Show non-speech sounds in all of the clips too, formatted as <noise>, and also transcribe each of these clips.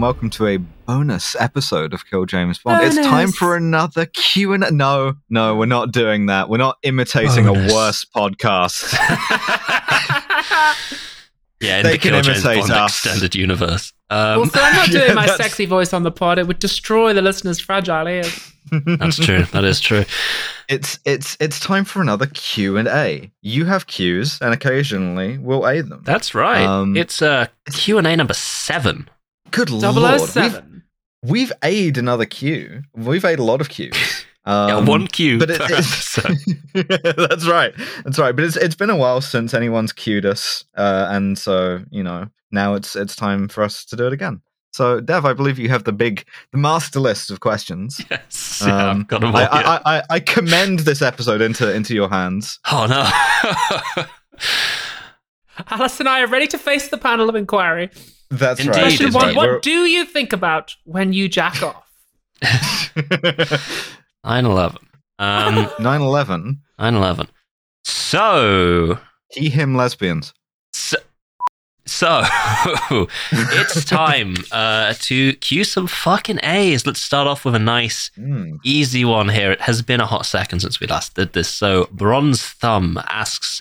Hello and welcome to a bonus episode of Kill James Bond. It's time for another Q and No, no, we're not doing that. We're not imitating Bonus. a worse podcast. <laughs> Yeah, in They the can Kill James imitate Bond us. extended universe. Um, also, I'm not <laughs> Yeah, doing my that's- sexy voice on the pod. It would destroy the listeners' fragile ears. that's true. That is true. It's it's it's time for another Q and A. You have Qs, and occasionally we'll A them. That's right. Um, it's uh, Q and A number seven. Good lord, we've, 007. we've A'd another Q. We've A'd a lot of Qs. <laughs> Um, yeah, one Q but it- per it's- <laughs> that's right. That's right. But it's it's been a while since anyone's cued us, uh, and so you know now it's it's time for us to do it again. So, Dev, I believe you have the big, the master list of questions. <laughs> Yes, yeah, Um, I've got them all. I, yeah. I, I, I commend this episode into into your hands. oh no. Alice and I are ready to face the panel of inquiry. That's Indeed, right. Question it's one right. What We're- do you think about when you jack off? <laughs> 9-11. Um, <laughs> 9/11. 9-11. So, He, him, lesbians. so, so <laughs> it's time uh, to cue some fucking A's. Let's start off with a nice Mm. easy one here. It has been a hot second since we last did this. So Bronze Thumb asks,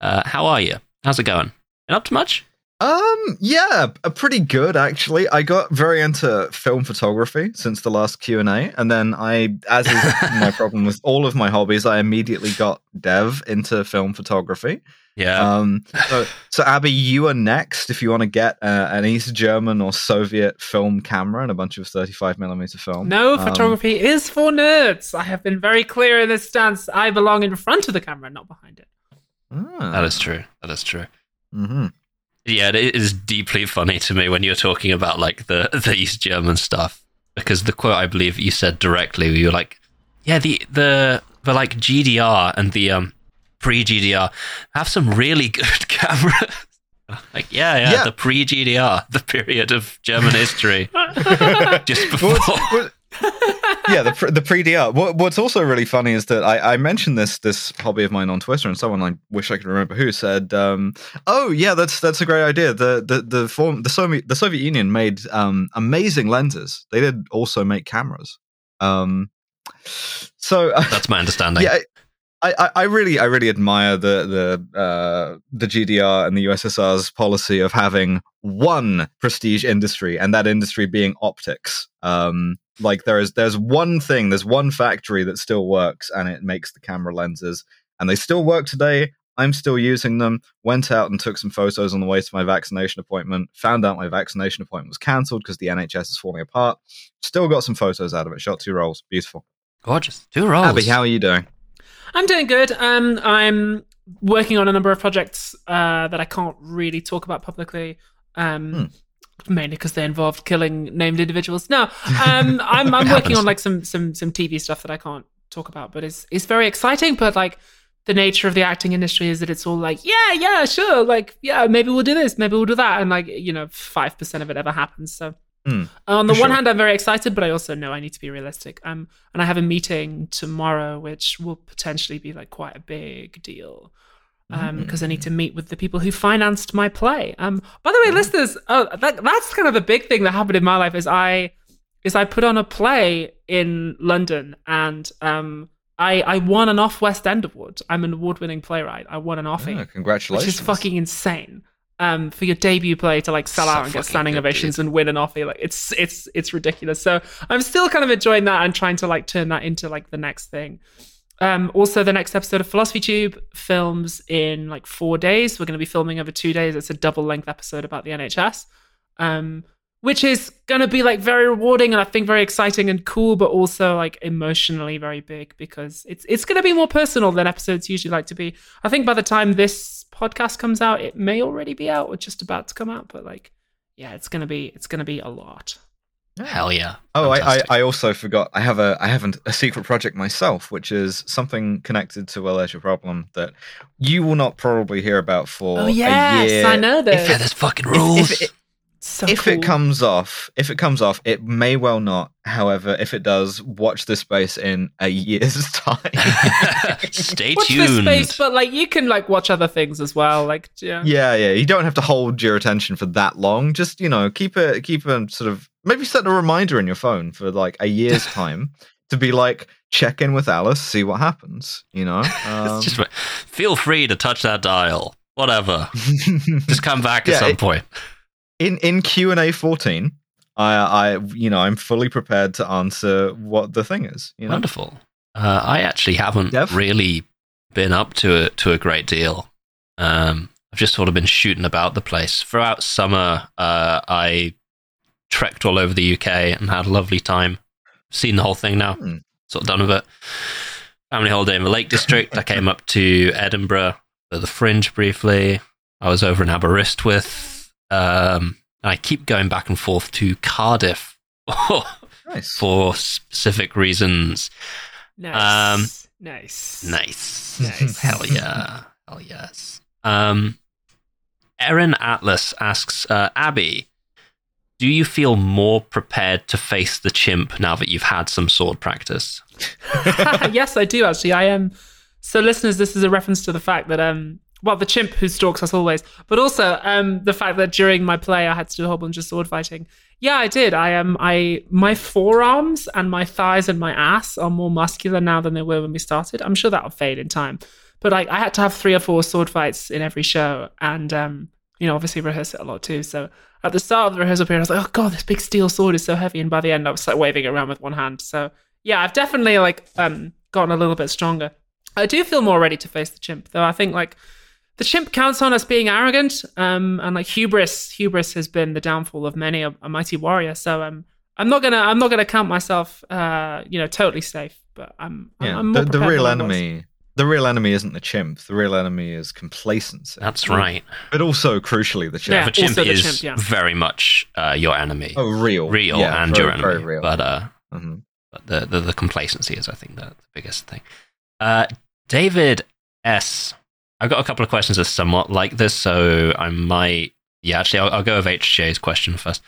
uh, "How are you? How's it going? Been up to much?" Um, yeah, a pretty good actually. I got very into film photography since the last Q and A, and then I, as is <laughs> my problem with all of my hobbies, I immediately got Dev into film photography. Yeah. Um, so, so Abby, you are next if you want to get uh, an East German or Soviet film camera and a bunch of thirty-five millimeter film. No, Um, photography is for nerds. I have been very clear in this stance. I belong in front of the camera, not behind it. ah, that is true. That is true. mhm. Yeah, it is deeply funny to me when you're talking about like the <laughs> the East German stuff because the quote I believe you said directly, you were like, "Yeah, the the the like GDR and the um pre GDR have some really <laughs> good cameras." <laughs> like, yeah, yeah, Yeah. the pre GDR, the period of German history just before. What- <laughs> yeah, the pre- the pre DR. What, what's also really funny is that I, I mentioned this this hobby of mine on Twitter, and someone I wish I could remember who said, um, "Oh yeah, that's that's a great idea. The the the form the Soviet the Soviet Union made um, amazing lenses. They did also make cameras. Um, so <laughs> That's my understanding. yeah." I, I, I really I really admire the the uh, the GDR and the USSR's policy of having one prestige industry and that industry being optics. Um, like there is there's one thing there's one factory that still works and it makes the camera lenses and they still work today. I'm still using them. Went out and took some photos on the way to my vaccination appointment. Found out my vaccination appointment was cancelled because the NHS is falling apart. Still got some photos out of it. Shot two rolls. Beautiful. Gorgeous. Two rolls. Abby, how are you doing? I'm doing good. Um, I'm working on a number of projects uh, that I can't really talk about publicly. Um, Mainly because they involved killing named individuals. No, um, <laughs> I'm I'm working on like some some some TV stuff that I can't talk about, but it's it's very exciting. But like the nature of the acting industry is that it's all like, yeah, yeah, sure, like yeah, maybe we'll do this, maybe we'll do that, and like you know, five percent of it ever happens. So Hmm, on the one sure. hand, I'm very excited, but I also know I need to be realistic. Um, and I have a meeting tomorrow, which will potentially be like quite a big deal. Um, because I need to meet with the people who financed my play. Um, by the way, listeners, oh, that, that's kind of the big thing that happened in my life is I is I put on a play in London and um, I I won an off West End award. I'm an award winning playwright. I won an offie, Oh, which congratulations. is fucking insane. Um, for your debut play to like sell So out and get standing ovations and win an offie, like it's it's it's ridiculous. So I'm still kind of enjoying that and trying to like turn that into like the next thing. Um, also, the next episode of Philosophy Tube films in like four days. We're going to be filming over two days. It's a double length episode about the NHS, um, which is going to be like very rewarding and I think very exciting and cool, but also like emotionally very big because it's it's going to be more personal than episodes usually like to be. I think by the time this podcast comes out, it may already be out or just about to come out, but like, yeah, it's gonna be it's gonna be a lot. Hell yeah. Oh, I, I, I also forgot. I have a I have an, a secret project myself, which is something connected to a leisure problem that you will not probably hear about for Oh a year. I know If this. yeah, there's fucking If- rules. if it- So if cool. it comes off, if it comes off, it may well not. However, if it does, watch this space in a year's <laughs> time. <laughs> Stay watch this space, but like you can like watch other things as well. Like yeah, yeah, yeah. You don't have to hold your attention for that long. Just you know, keep it, keep a sort of maybe set a reminder in your phone for like a year's <laughs> time to be like check in with Alice, see what happens. You know, <laughs> um, just feel free to touch that dial. Whatever. <laughs> Just come back Yeah, at some it- point. in in Q and A fourteen. I, I, you know, I'm fully prepared to answer what the thing is. You know, Wonderful. Uh, I actually haven't really been up to a, to a great deal. Um, I've just sort of been shooting about the place. Throughout summer, uh, I trekked all over the UK and had a lovely time. Seen the whole thing now. Hmm. Sort of done with it. Family holiday in the Lake District. I came up to Edinburgh for the Fringe briefly. I was over in Aberystwyth. Um, and I keep going back and forth to Cardiff <laughs> nice. for specific reasons. nice, nice, Nice. Nice. Hell yeah. Hell yes. Um, Erin Atlas asks, uh, Abby, do you feel more prepared to face the chimp now that you've had some sword practice? <laughs> yes, I do actually. I am. So, listeners, this is a reference to the fact that um, well, the chimp who stalks us always, but also um, the fact that during my play I had to do a whole bunch of sword fighting. Yeah, I did. I am. Um, I my forearms and my thighs and my ass are more muscular now than they were when we started. I'm sure that'll fade in time, but like I had to have three or four sword fights in every show, and um, you know, obviously rehearse it a lot too. So at the start of the rehearsal period, I was like, oh god, this big steel sword is so heavy, and by the end, I was like waving it around with one hand. So yeah, I've definitely like um gotten a little bit stronger. I do feel more ready to face the chimp, though. I think like the chimp counts on us being arrogant, um, and like hubris. Hubris has been the downfall of many a, a mighty warrior. So um, I'm not gonna I'm not gonna count myself uh you know totally safe, but I'm I'm- Yeah, I'm more the, the real enemy. The real enemy isn't the chimp. The real enemy is complacency. That's right. But also, crucially, the chimp. Yeah, the chimp also the is chimp, yeah. very much uh, your enemy. Oh, real, real Yeah, and very, your enemy. very real. But uh, Mhm. but the, the the complacency is, I think, the, the biggest thing. Uh, David S. I've got a couple of questions that are somewhat like this, so I might. Yeah, actually, I'll, I'll go with HJ's question first.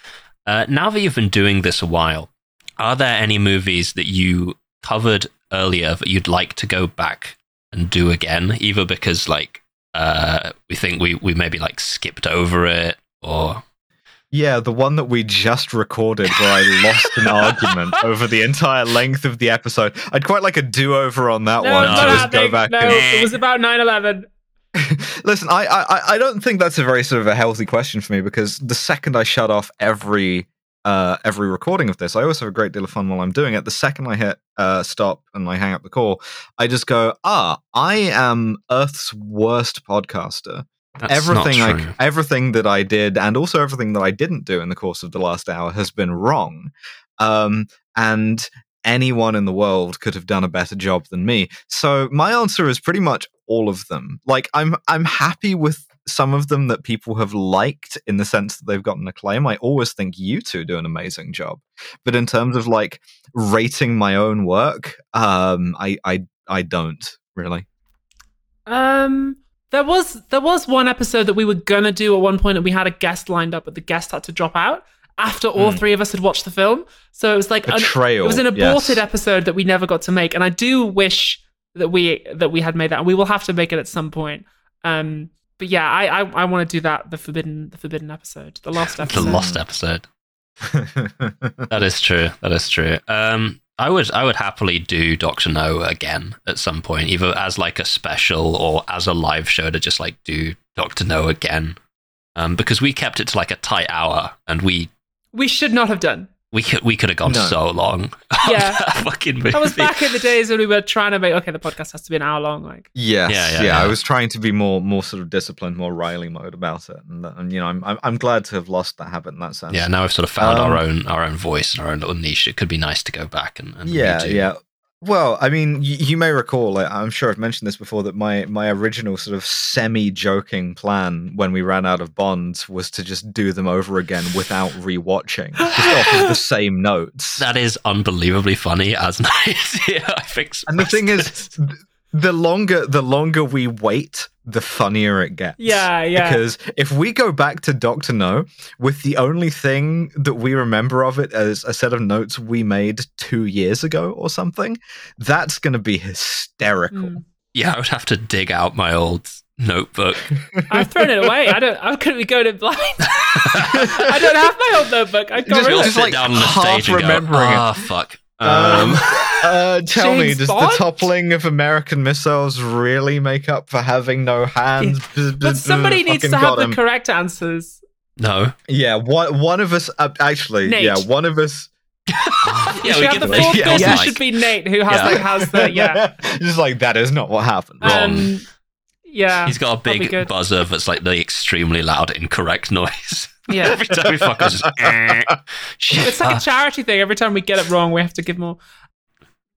Uh, now that you've been doing this a while, are there any movies that you covered earlier that you'd like to go back and do again, either because like uh, we think we we maybe like skipped over it, or Yeah, the one that we just recorded where I lost an argument <laughs> over the entire length of the episode. I'd quite like a do-over on that No, one it's to just go back. No, and- it was about 9/11. <laughs> Listen, I, I I don't think that's a very sort of a healthy question for me because the second I shut off every uh, every recording of this, I always have a great deal of fun while I'm doing it. The second I hit uh, stop and I hang up the call, I just go, ah, I am Earth's worst podcaster. that's everything I everything that I did and also everything that I didn't do in the course of the last hour has been wrong. Um, and anyone in the world could have done a better job than me. So my answer is pretty much all of them. Like I'm I'm happy with some of them that people have liked in the sense that they've gotten acclaim. I always think you two do an amazing job. But in terms of like rating my own work, um I I I don't really. Um, there was there was one episode that we were gonna do at one point, and we had a guest lined up, but the guest had to drop out after all Hmm. three of us had watched the film. So it was like an, Betrayal. it was an aborted yes. episode that we never got to make, and I do wish that we that we had made that. And we will have to make it at some point. Um, but yeah, I I, I want to do that the forbidden the forbidden episode, the lost <laughs> episode, the lost episode. That is true. That is true. Um, I would I would happily do Doctor No again at some point, either as like a special or as a live show to just like do Doctor No again. Um, because we kept it to like a tight hour, and we we should not have done. We could we could have gone No. so long. <laughs> Yeah. that fucking movie. That was back in the days when we were trying to make okay, the podcast has to be an hour long. Like, Yes, Yeah, yeah, yeah, yeah. I was trying to be more, more sort of disciplined, more Riley mode about it, and, and you know, I'm, I'm, I'm glad to have lost that habit in that sense. Yeah, now we've sort of found Um, our own our own voice and our own little niche. It could be nice to go back and, and yeah, redo. yeah. Well, I mean, you, you may recall, like, I'm sure I've mentioned this before, that my my original sort of semi-joking plan when we ran out of bonds was to just do them over again without rewatching, just off of the <laughs> same notes. That is unbelievably funny as <laughs> nice. yeah, I think. and the thing is, th- the longer the longer we wait the funnier it gets. Yeah, yeah. Because if we go back to Doctor No with the only thing that we remember of it as a set of notes we made two years ago or something, that's going to be hysterical. Mm. Yeah, I would have to dig out my old notebook. <laughs> I've thrown it away. I don't. How could we go to blind? <laughs> I don't have my old notebook. I got Just- rid You'll just sit like down on the half stage and go, remembering it. "Ah, fuck." Um, Um, <laughs> uh, tell me, does Bond? the toppling of American missiles really make up for having no hands? But somebody needs to have got the correct answers. no. Yeah, one one of us. Uh, actually, Nate. yeah, one of us. <laughs> Yeah, if we you have get the the fourth yeah, person, yeah. should be Nate, who has Yeah. like has the yeah. <laughs> just like that is not what happened. Wrong. Um, yeah, He's got a big buzzer that's like the extremely loud, incorrect noise. Yeah. <laughs> Every time we fuck. Shit. It's like a charity thing. Every time we get it wrong, we have to give more.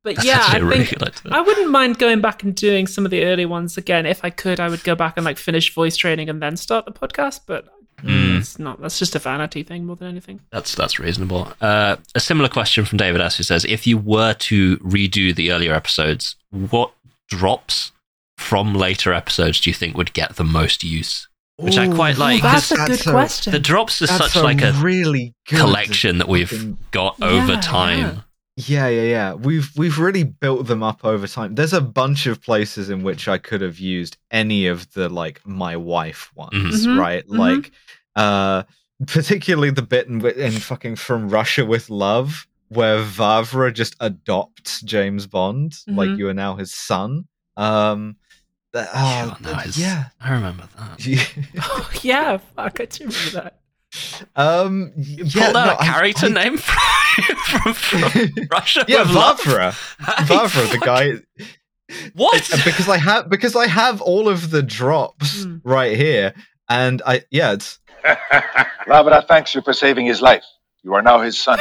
But That's yeah, I really think. I wouldn't mind going back and doing some of the early ones again. If I could, I would go back and like finish voice training and then start the podcast. But Mm. it's not. That's just a vanity thing more than anything. That's that's reasonable. Uh, a similar question from David S. who says, if you were to redo the earlier episodes, what drops from later episodes do you think would get the most use? Which I quite like. that's a good that's a- question. the drops are That's such like a really good collection that we've fucking- got over Yeah, time. Yeah, yeah, yeah. We've we've really built them up over time. There's a bunch of places in which I could have used any of the like my wife ones, Mhm, right? mhm. Like uh particularly the bit in, in fucking From Russia with Love where Vavra just adopts James Bond, like Mhm. you are now his son. Um that, oh, Sure, no, yeah. I remember that. <laughs> oh, yeah, fuck, I do remember that. um You yeah, pulled out no, a I- character I- name <laughs> from, from, from <laughs> Russia. yeah, with love? Vavra. Vavra, the guy What? Uh, because I have because I have all of the drops Hmm. right here, and I yeah, it's Vavra thanks you for saving his life. You are now his son.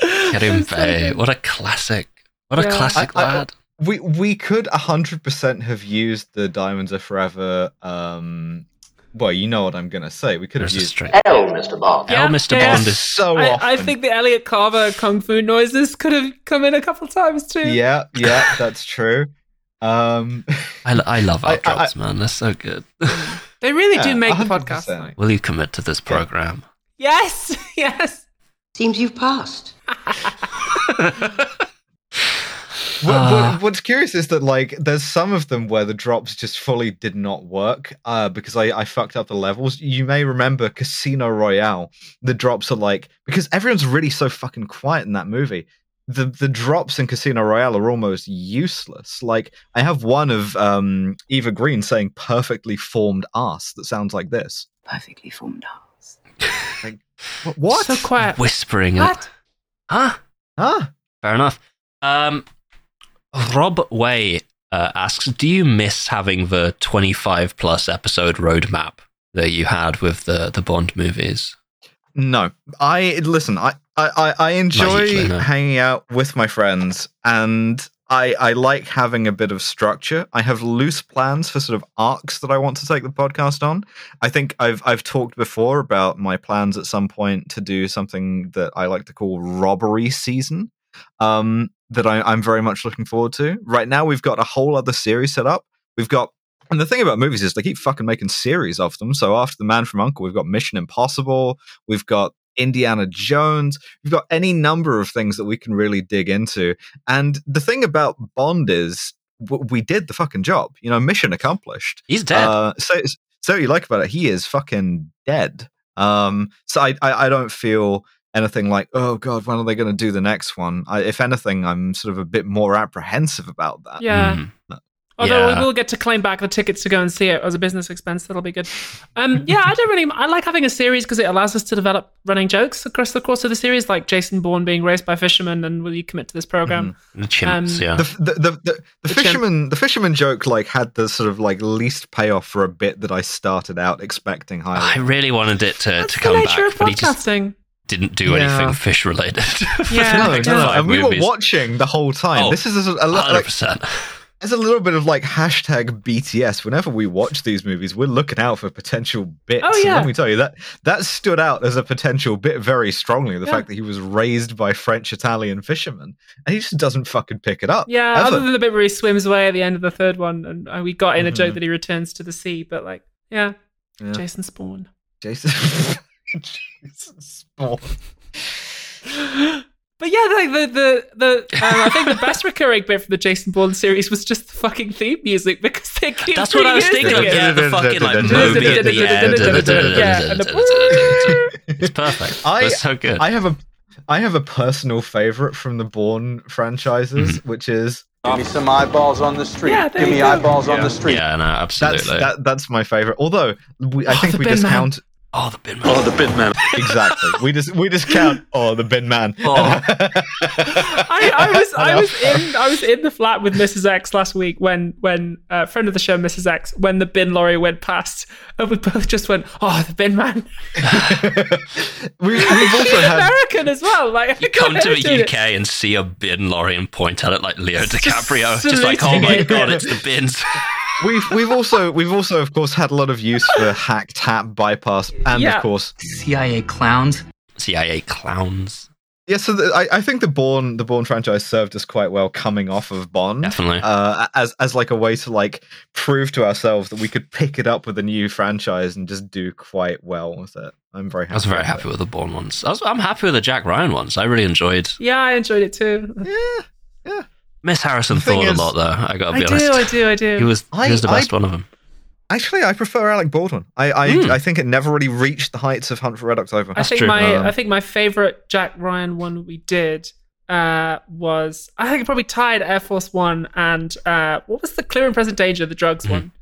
Kerim That's so Bey. What a classic. What a classic I- I- lad. We we could hundred percent have used the Diamonds Are Forever. Um, well, you know what I'm gonna say. We could have There's a used straight. Hell, Mr. Bond. Yeah, L, Mr. yeah. Bond is so often. I, I think the Elliot Carver kung fu noises could have come in a couple times too. yeah, yeah, that's true. Um, <laughs> I, I love our I- I- drops, man. They're so good. They really Yeah, do make the 100%. podcast. Like, Will you commit to this program? yes, <laughs> yes. Seems you've passed. <laughs> What, Ah. what, what's curious is that like there's some of them where the drops just fully did not work uh, because I, I fucked up the levels. You may remember Casino Royale. The drops are like because everyone's really so fucking quiet in that movie. The the drops in Casino Royale are almost useless. Like I have one of um, Eva Green saying "perfectly formed ass" that sounds like this. Perfectly formed ass. What? what? So quiet. Whispering it. What? Huh? Huh? Fair enough. Um, Rob Way uh, asks, "Do you miss having the twenty-five plus episode roadmap that you had with the the Bond movies?" No, I listen. I I I- enjoy no. hanging out with my friends, and I I like having a bit of structure. I have loose plans for sort of arcs that I want to take the podcast on. I think I've I've talked before about my plans at some point to do something that I like to call robbery season. Um, that I, I'm very much looking forward to. Right now, we've got a whole other series set up. We've got and the thing about movies is they keep fucking making series of them. So after The Man from Uncle, we've got Mission Impossible, we've got Indiana Jones, we've got any number of things that we can really dig into. And the thing about Bond is w- we did the fucking job. You know, mission accomplished. He's dead. Uh, so, so you like about it, he is fucking dead. Um, so I, I, I don't feel anything like, oh god, when are they going to do the next one? I, if anything, I'm sort of a bit more apprehensive about that. Yeah. Mm. Although Yeah. we will get to claim back the tickets to go and see it as a business expense. That'll be good. Um, yeah, I don't really. I like having a series because it allows us to develop running jokes across the course of the series, like Jason Bourne being raised by fishermen, and will you commit to this program? The chimps, um, yeah. the the the, the, the, The chimp. fisherman the fisherman joke like had the sort of like least payoff for a bit that I started out expecting higher. I really wanted it to, That's to the come nature back, of but he just podcasting. Didn't do Yeah. anything fish related. <laughs> Yeah, no, no, no. And we movies. were watching the whole time. Oh, this is a, a, like 100%. There's a little bit of like hashtag BTS. Whenever we watch these movies, we're looking out for potential bits. Oh, And yeah. let me tell you that that stood out as a potential bit very strongly. The Yeah. fact that he was raised by French Italian fishermen, and he just doesn't fucking pick it up. Yeah, ever. other than the bit where he swims away at the end of the third one, and uh, we got in a joke Mhm. that he returns to the sea, but like, yeah, Yeah. Jason Spawn. Jason. <laughs> Jason Spawn. But yeah, like the the the um, I think the best recurring bit from the Jason Bourne series was just the fucking theme music because they keep That's what I was thinking of. it. Yeah, the fucking like Yeah, Moby at the end. Yeah, and the- <laughs> It's perfect. I- That's so good. I have a I have a personal favorite from the Bourne franchises, Mm-hmm. which is Give me some eyeballs on the street. Yeah, Give me go. eyeballs on the street. yeah, no, that's absolutely. that, that's my favorite. Although we, I Oh, think we bin man. Discount oh, the bin man. Oh, the bin man. <laughs> exactly. we just we discount oh the bin man. Oh. <laughs> I, I was I was in I was in the flat with Mrs X last week when when uh, friend of the show Mrs X when the bin lorry went past and we both just went oh the bin man <laughs> we, we've also had American as well like You come to the UK and see a bin lorry and point at it like Leo DiCaprio, just like, oh my god, it's the bins. We've we've also we've also of course had a lot of use for hack tap bypass and Yeah. of course CIA clowns. CIA clowns. yeah. So the, I I think the Bourne the Bourne franchise served us quite well coming off of Bond. Definitely. uh, as as like a way to like prove to ourselves that we could pick it up with a new franchise and just do quite well with it. I'm very happy. I was very with happy it. with the Bourne ones. I was, I'm happy with the Jack Ryan ones. I really enjoyed. yeah I enjoyed it too Yeah, Yeah, Miss Harrison The thing a lot though. I gotta I be honest. I do I do I do He was I- he was the best I- one of them. actually, I prefer Alec Baldwin. I I, Hmm. I think it never really reached the heights of Hunt for Red October. That's I think true. my Um, I think my favorite Jack Ryan one we did uh, was I think it probably tied Air Force One and uh, what was the Clear and Present Danger the drugs Mhm. one.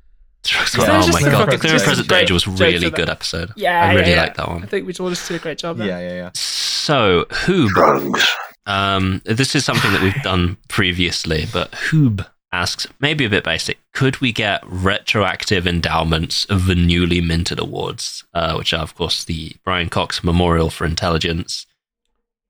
Drugs Yeah. one. There's Oh just my god, fucking- Clear and Present Danger was really good episode. Yeah, I really yeah, liked that one. I think we all just did a great job. There. yeah, yeah, yeah. So who Drugs. Um, this is something that we've done previously, but Hoob asks, maybe a bit basic, could we get retroactive endowments of the newly minted awards, uh, which are, of course, the Brian Cox Memorial for Intelligence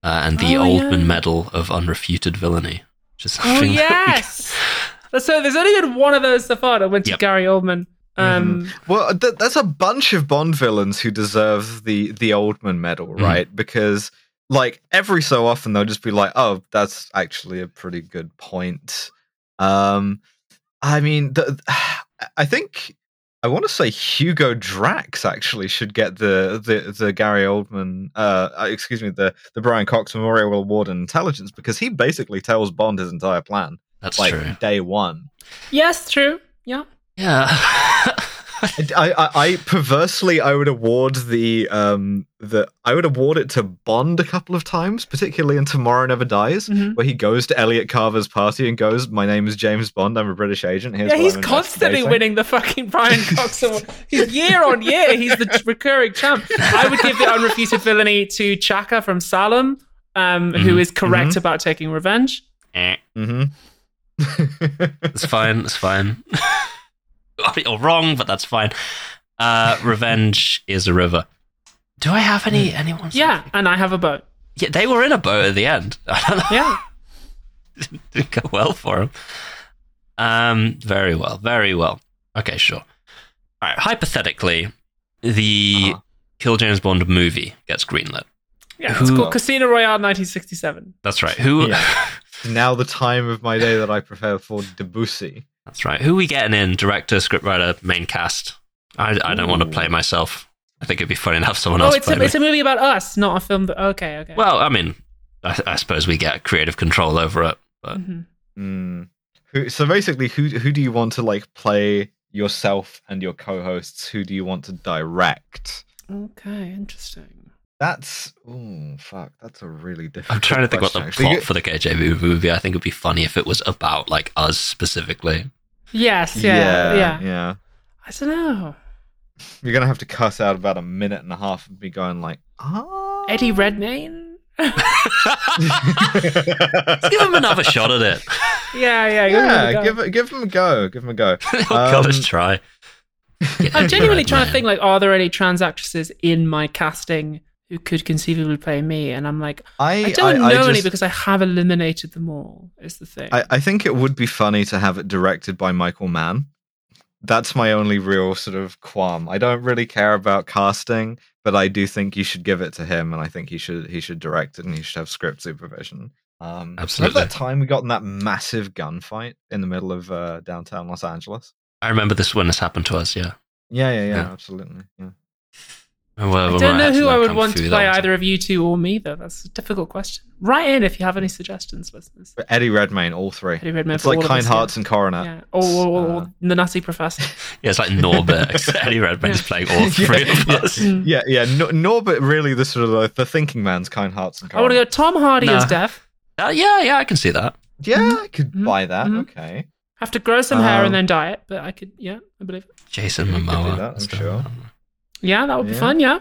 uh, and the Oh, Oldman yeah. Medal of Unrefuted Villainy? Which is Oh something that yes. <laughs> so there's only been one of those so far that went to Yep. Gary Oldman. Um, Well, th- there's a bunch of Bond villains who deserve the the Oldman Medal, Mm. right? Because like every so often they'll just be like, "Oh, that's actually a pretty good point." Um, I mean, the, <sighs> I think I want to say Hugo Drax actually should get the the the Gary Oldman, uh, uh, excuse me, the the Brian Cox Memorial Award in Intelligence because he basically tells Bond his entire plan, That's like true. day one. yes, true. Yeah. Yeah. <laughs> I, I, I perversely I would award the um the I would award it to Bond a couple of times, particularly in Tomorrow Never Dies, Mhm. where he goes to Elliot Carver's party and goes, "My name is James Bond. I'm a British agent." Here's yeah, he's I'm constantly winning the fucking Brian <laughs> Cox Award. He's year on year. He's the recurring champ. I would give the unrefuted villainy to Chaka from Salem, um, who Mhm. is correct Mhm. about taking revenge. Eh, Mhm. <laughs> It's fine. It's fine. <laughs> You're wrong, but that's fine. Uh, revenge is a river. Do I have any anyone? Yeah, and I have a boat. yeah. They were in a boat at the end. I don't know. Yeah. <laughs> didn't go well for him. Um, very well, very well. Okay, sure. All right. Hypothetically, the Uh-huh. Kill James Bond movie gets greenlit. Yeah, it's called Casino Royale 1967. That's right. Who? Yeah. <laughs> now the time of my day that I prepare for Debussy. That's right. Who we getting in? Director, scriptwriter, main cast. I, I don't want to play myself. I think it'd be funny to have someone Oh, else it's a, it's a movie about us, not a film that. Okay, okay. Well, I mean, I, I suppose we get creative control over it. But Mhm. Mm. So basically, who who do you want to like play yourself and your co-hosts? Who do you want to direct? Okay, interesting. That's oh fuck, that's a really difficult. I'm trying to think what the actually. plot for the KJB movie. I think it'd be funny if it was about like us specifically. Yes, yeah, yeah. yeah. I don't know. You're gonna have to cuss out about a minute and a half and be going like, ah, Eddie Redmayne? Let's give him another shot at it. yeah, <laughs> yeah. yeah, give give it, give him a go, give him a go. <laughs> oh God, let's Um, try. I'm genuinely trying to think like, are there any trans actresses in my casting who could conceivably play me, and I'm like, I I don't I, know any just- because I have eliminated them all. Is the thing. I, I think it would be funny to have it directed by Michael Mann. That's my only real sort of qualm. I don't really care about casting, but I do think you should give it to him, and I think he should he should direct it, and he should have script supervision. Um, Absolutely. Remember that time we got in that massive gunfight in the middle of uh, downtown Los Angeles? I remember this when this happened to us. Yeah. Yeah, yeah, yeah, Yeah. absolutely. Yeah. Well, I don't know who I would want to play that either of you two or me, though. That's a difficult question. Write in if you have any suggestions, listeners. But Eddie Redmayne, all three. Eddie Redmayne it's for like all of Kind us. Hearts and Coronet. Yeah. Or, or, or Uh, the Nutty Professor. <laughs> Yeah, it's like Norbit. except Eddie <laughs> Redmayne's playing all three Yeah, of yeah. us. <laughs> Mm. Yeah, yeah. No, Norbit really the sort of the, the thinking man's Kind Hearts and I want to go Tom Hardy Nah. as Death. Uh, yeah, yeah, I can see that. Yeah, I could Mhm, buy that. mhm. Okay. Have to grow some hair Um, and then dye it, but I could, yeah, I believe it. Jason You Momoa. that, I'm and stuff. Sure. Yeah, that would be Yeah. fun, yeah.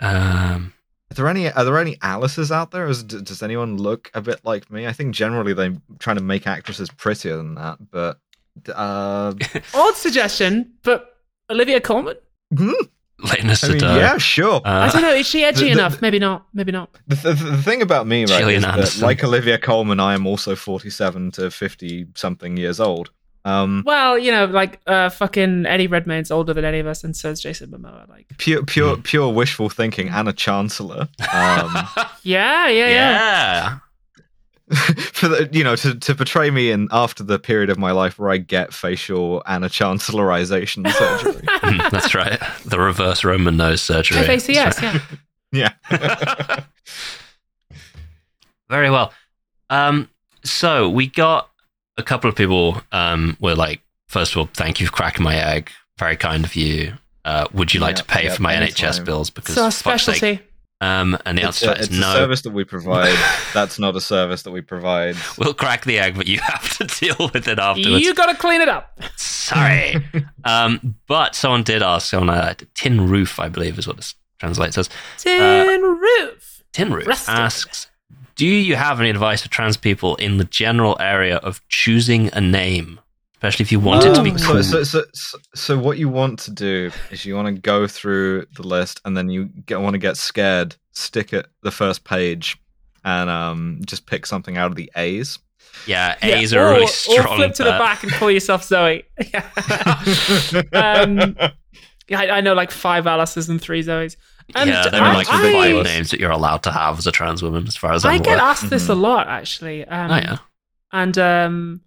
Um, Are there any are there any Alices out there? Is, does anyone look a bit like me? I think generally they're trying to make actresses prettier than that, but uh, <laughs> Odd suggestion, but Olivia Colman? hmm, Lena I mean, yeah, sure. I Uh, don't know. Is she <laughs> edgy the- the- enough? Maybe not. Maybe not. The, the, the thing about me, right, Gillian is that, like Olivia Colman, I am also forty-seven to fifty something years old. Um, Well, you know, like uh, fucking Eddie Redmayne's older than any of us, and so is Jason Momoa. Like, pure, pure, pure wishful thinking. Anna Chancellor. Um, <laughs> yeah, yeah, yeah. yeah. <laughs> for the, you know, to, to portray me in after the period of my life where I get facial Anna Chancellorization <laughs> surgery. Mm, That's right. The reverse Roman nose surgery. FACS, yeah. yeah. Very well. Um, so we got a couple of people um, were like, first of all, thank you for cracking my egg. Very kind of you. Uh, would you like Yeah, to pay yeah, for my anytime. NHS bills? Because It's our specialty. Um, and the It's, answer a, to that is it's a no. service that we provide. <laughs> That's not a service that we provide. We'll crack the egg, but you <laughs> have to deal with it afterwards. You got to clean it up. Sorry. <laughs> um, but someone did ask on a tin roof, I believe is what this translates as. Tin roof. Tin roof Rusted. asks, "Do you have any advice for trans people in the general area of choosing a name, especially if you want it to be Um, cool?" so, so, so, so, so what you want to do is you want to go through the list and then you get, want to get scared, stick at the first page, and um, just pick something out of the A's. yeah, Yeah, A's are or, really strong. Or flip to the back and call yourself Zoe. <laughs> <laughs> um, yeah, I, I know like five Alices and three Zoes. And yeah, there I, are like I- five I- names that you're allowed to have as a trans woman, as far as I'm I get aware. asked this a lot actually. Um, oh yeah, And um,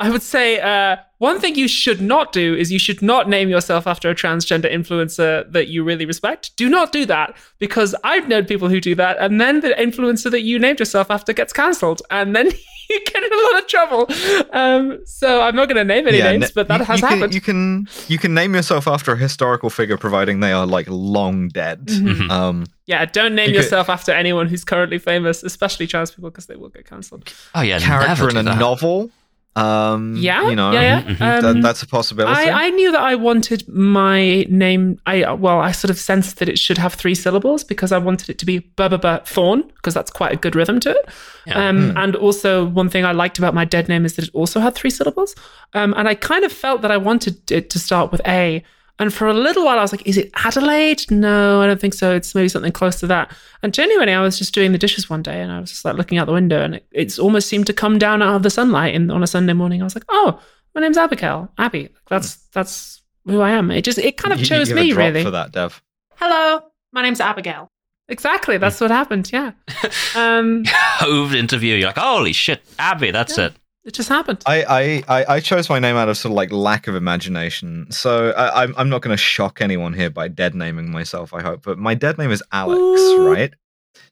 I would say uh, one thing you should not do is you should not name yourself after a transgender influencer that you really respect. Do not do that because I've known people who do that, and then the influencer that you named yourself after gets cancelled, and then <laughs> <laughs> you get in a lot of trouble. Um, so I'm not going to name any Yeah, names, but that you, has you can, happened. You can you can name yourself after a historical figure, providing they are like long dead. Mhm. Um, Yeah, don't name You could- yourself after anyone who's currently famous, especially trans people, because they will get cancelled. oh yeah, character never in a that. novel. Um, Yeah, you know, yeah, yeah. <laughs> That- Um, that's a possibility. I, I knew that I wanted my name. I well, I sort of sensed that it should have three syllables because I wanted it to be Bubba Thorn because that's quite a good rhythm to it. Yeah. Um, Hmm. And also, one thing I liked about my dead name is that it also had three syllables. Um, and I kind of felt that I wanted it to start with A. And for a little while, I was like, "Is it Adelaide? No, I don't think so. It's maybe something close to that." And genuinely, I was just doing the dishes one day, and I was just like looking out the window, and it it's almost seemed to come down out of the sunlight. And on a Sunday morning, I was like, "Oh, my name's Abigail. Abby. That's that's who I am." It just it kind of You- you chose a me really. for that, Dev. Hello, my name's Abigail. Exactly, that's what happened. Yeah, <laughs> um, Hoved interview. You're like, holy shit, Abby, that's it. It just happened. I, I, I, I chose my name out of sort of like lack of imagination. So I, I'm, I'm not going to shock anyone here by dead naming myself, I hope. But my dead name is Alex, Ooh. right?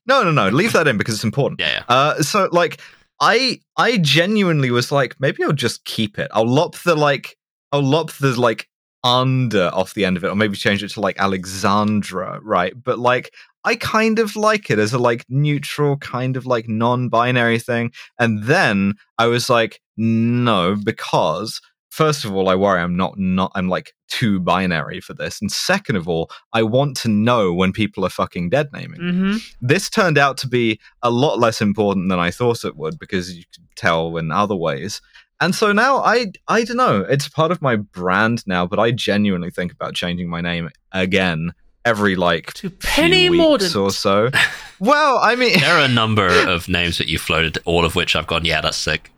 No, no, no. Leave that in because it's important. Yeah, yeah. Uh, so like, I, I genuinely was like, maybe I'll just keep it. I'll lop the like, I'll lop the like under off the end of it, or maybe change it to like Alexandra, right? But like, I kind of like it as a like neutral, kind of like non-binary thing. And then I was like, no, because first of all, I worry I'm not not I'm like too binary for this, and second of all, I want to know when people are fucking dead naming. hmm This turned out to be a lot less important than I thought it would because you could tell in other ways. And so now I I don't know. It's part of my brand now, but I genuinely think about changing my name again every like To Penny weeks or so. well, I mean, <laughs> There are a number of names that you floated, all of which I've gone, yeah, that's sick.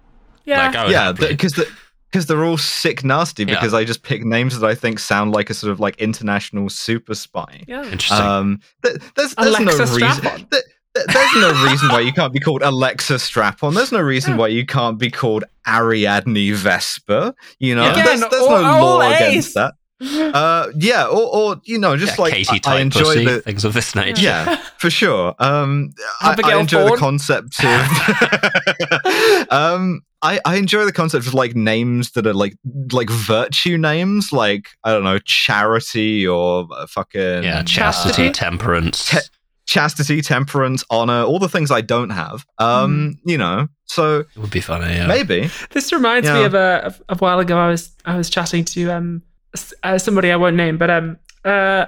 Yeah. Like, yeah, because the because they're all sick nasty Yeah. because I just pick names that I think sound like a sort of like international super spy. yeah. interesting. Um, th- there's there's Alexa no reason. Th- th- there's no reason why you can't be called Alexa Strap-on. There's no reason Yeah. why you can't be called Ariadne Vesper. You know, Yeah. there's, Again, there's all- no law against that. <laughs> Uh, yeah, or, or you know, just yeah, like Katie I, I enjoy pussy, the things of this nature. yeah, <laughs> for sure. Um, I, I Abigail enjoy the concept of. <laughs> um, I, I enjoy the concept of like names that are like like virtue names, like I don't know, charity or uh, fucking Yeah, uh, chastity, Chastity? temperance. Te- chastity, temperance, honor, all the things I don't have. Um, you know, so it would be funny. Yeah. maybe This reminds me of a of, of a while ago. I was I was chatting to um s- uh, somebody I won't name, but um uh,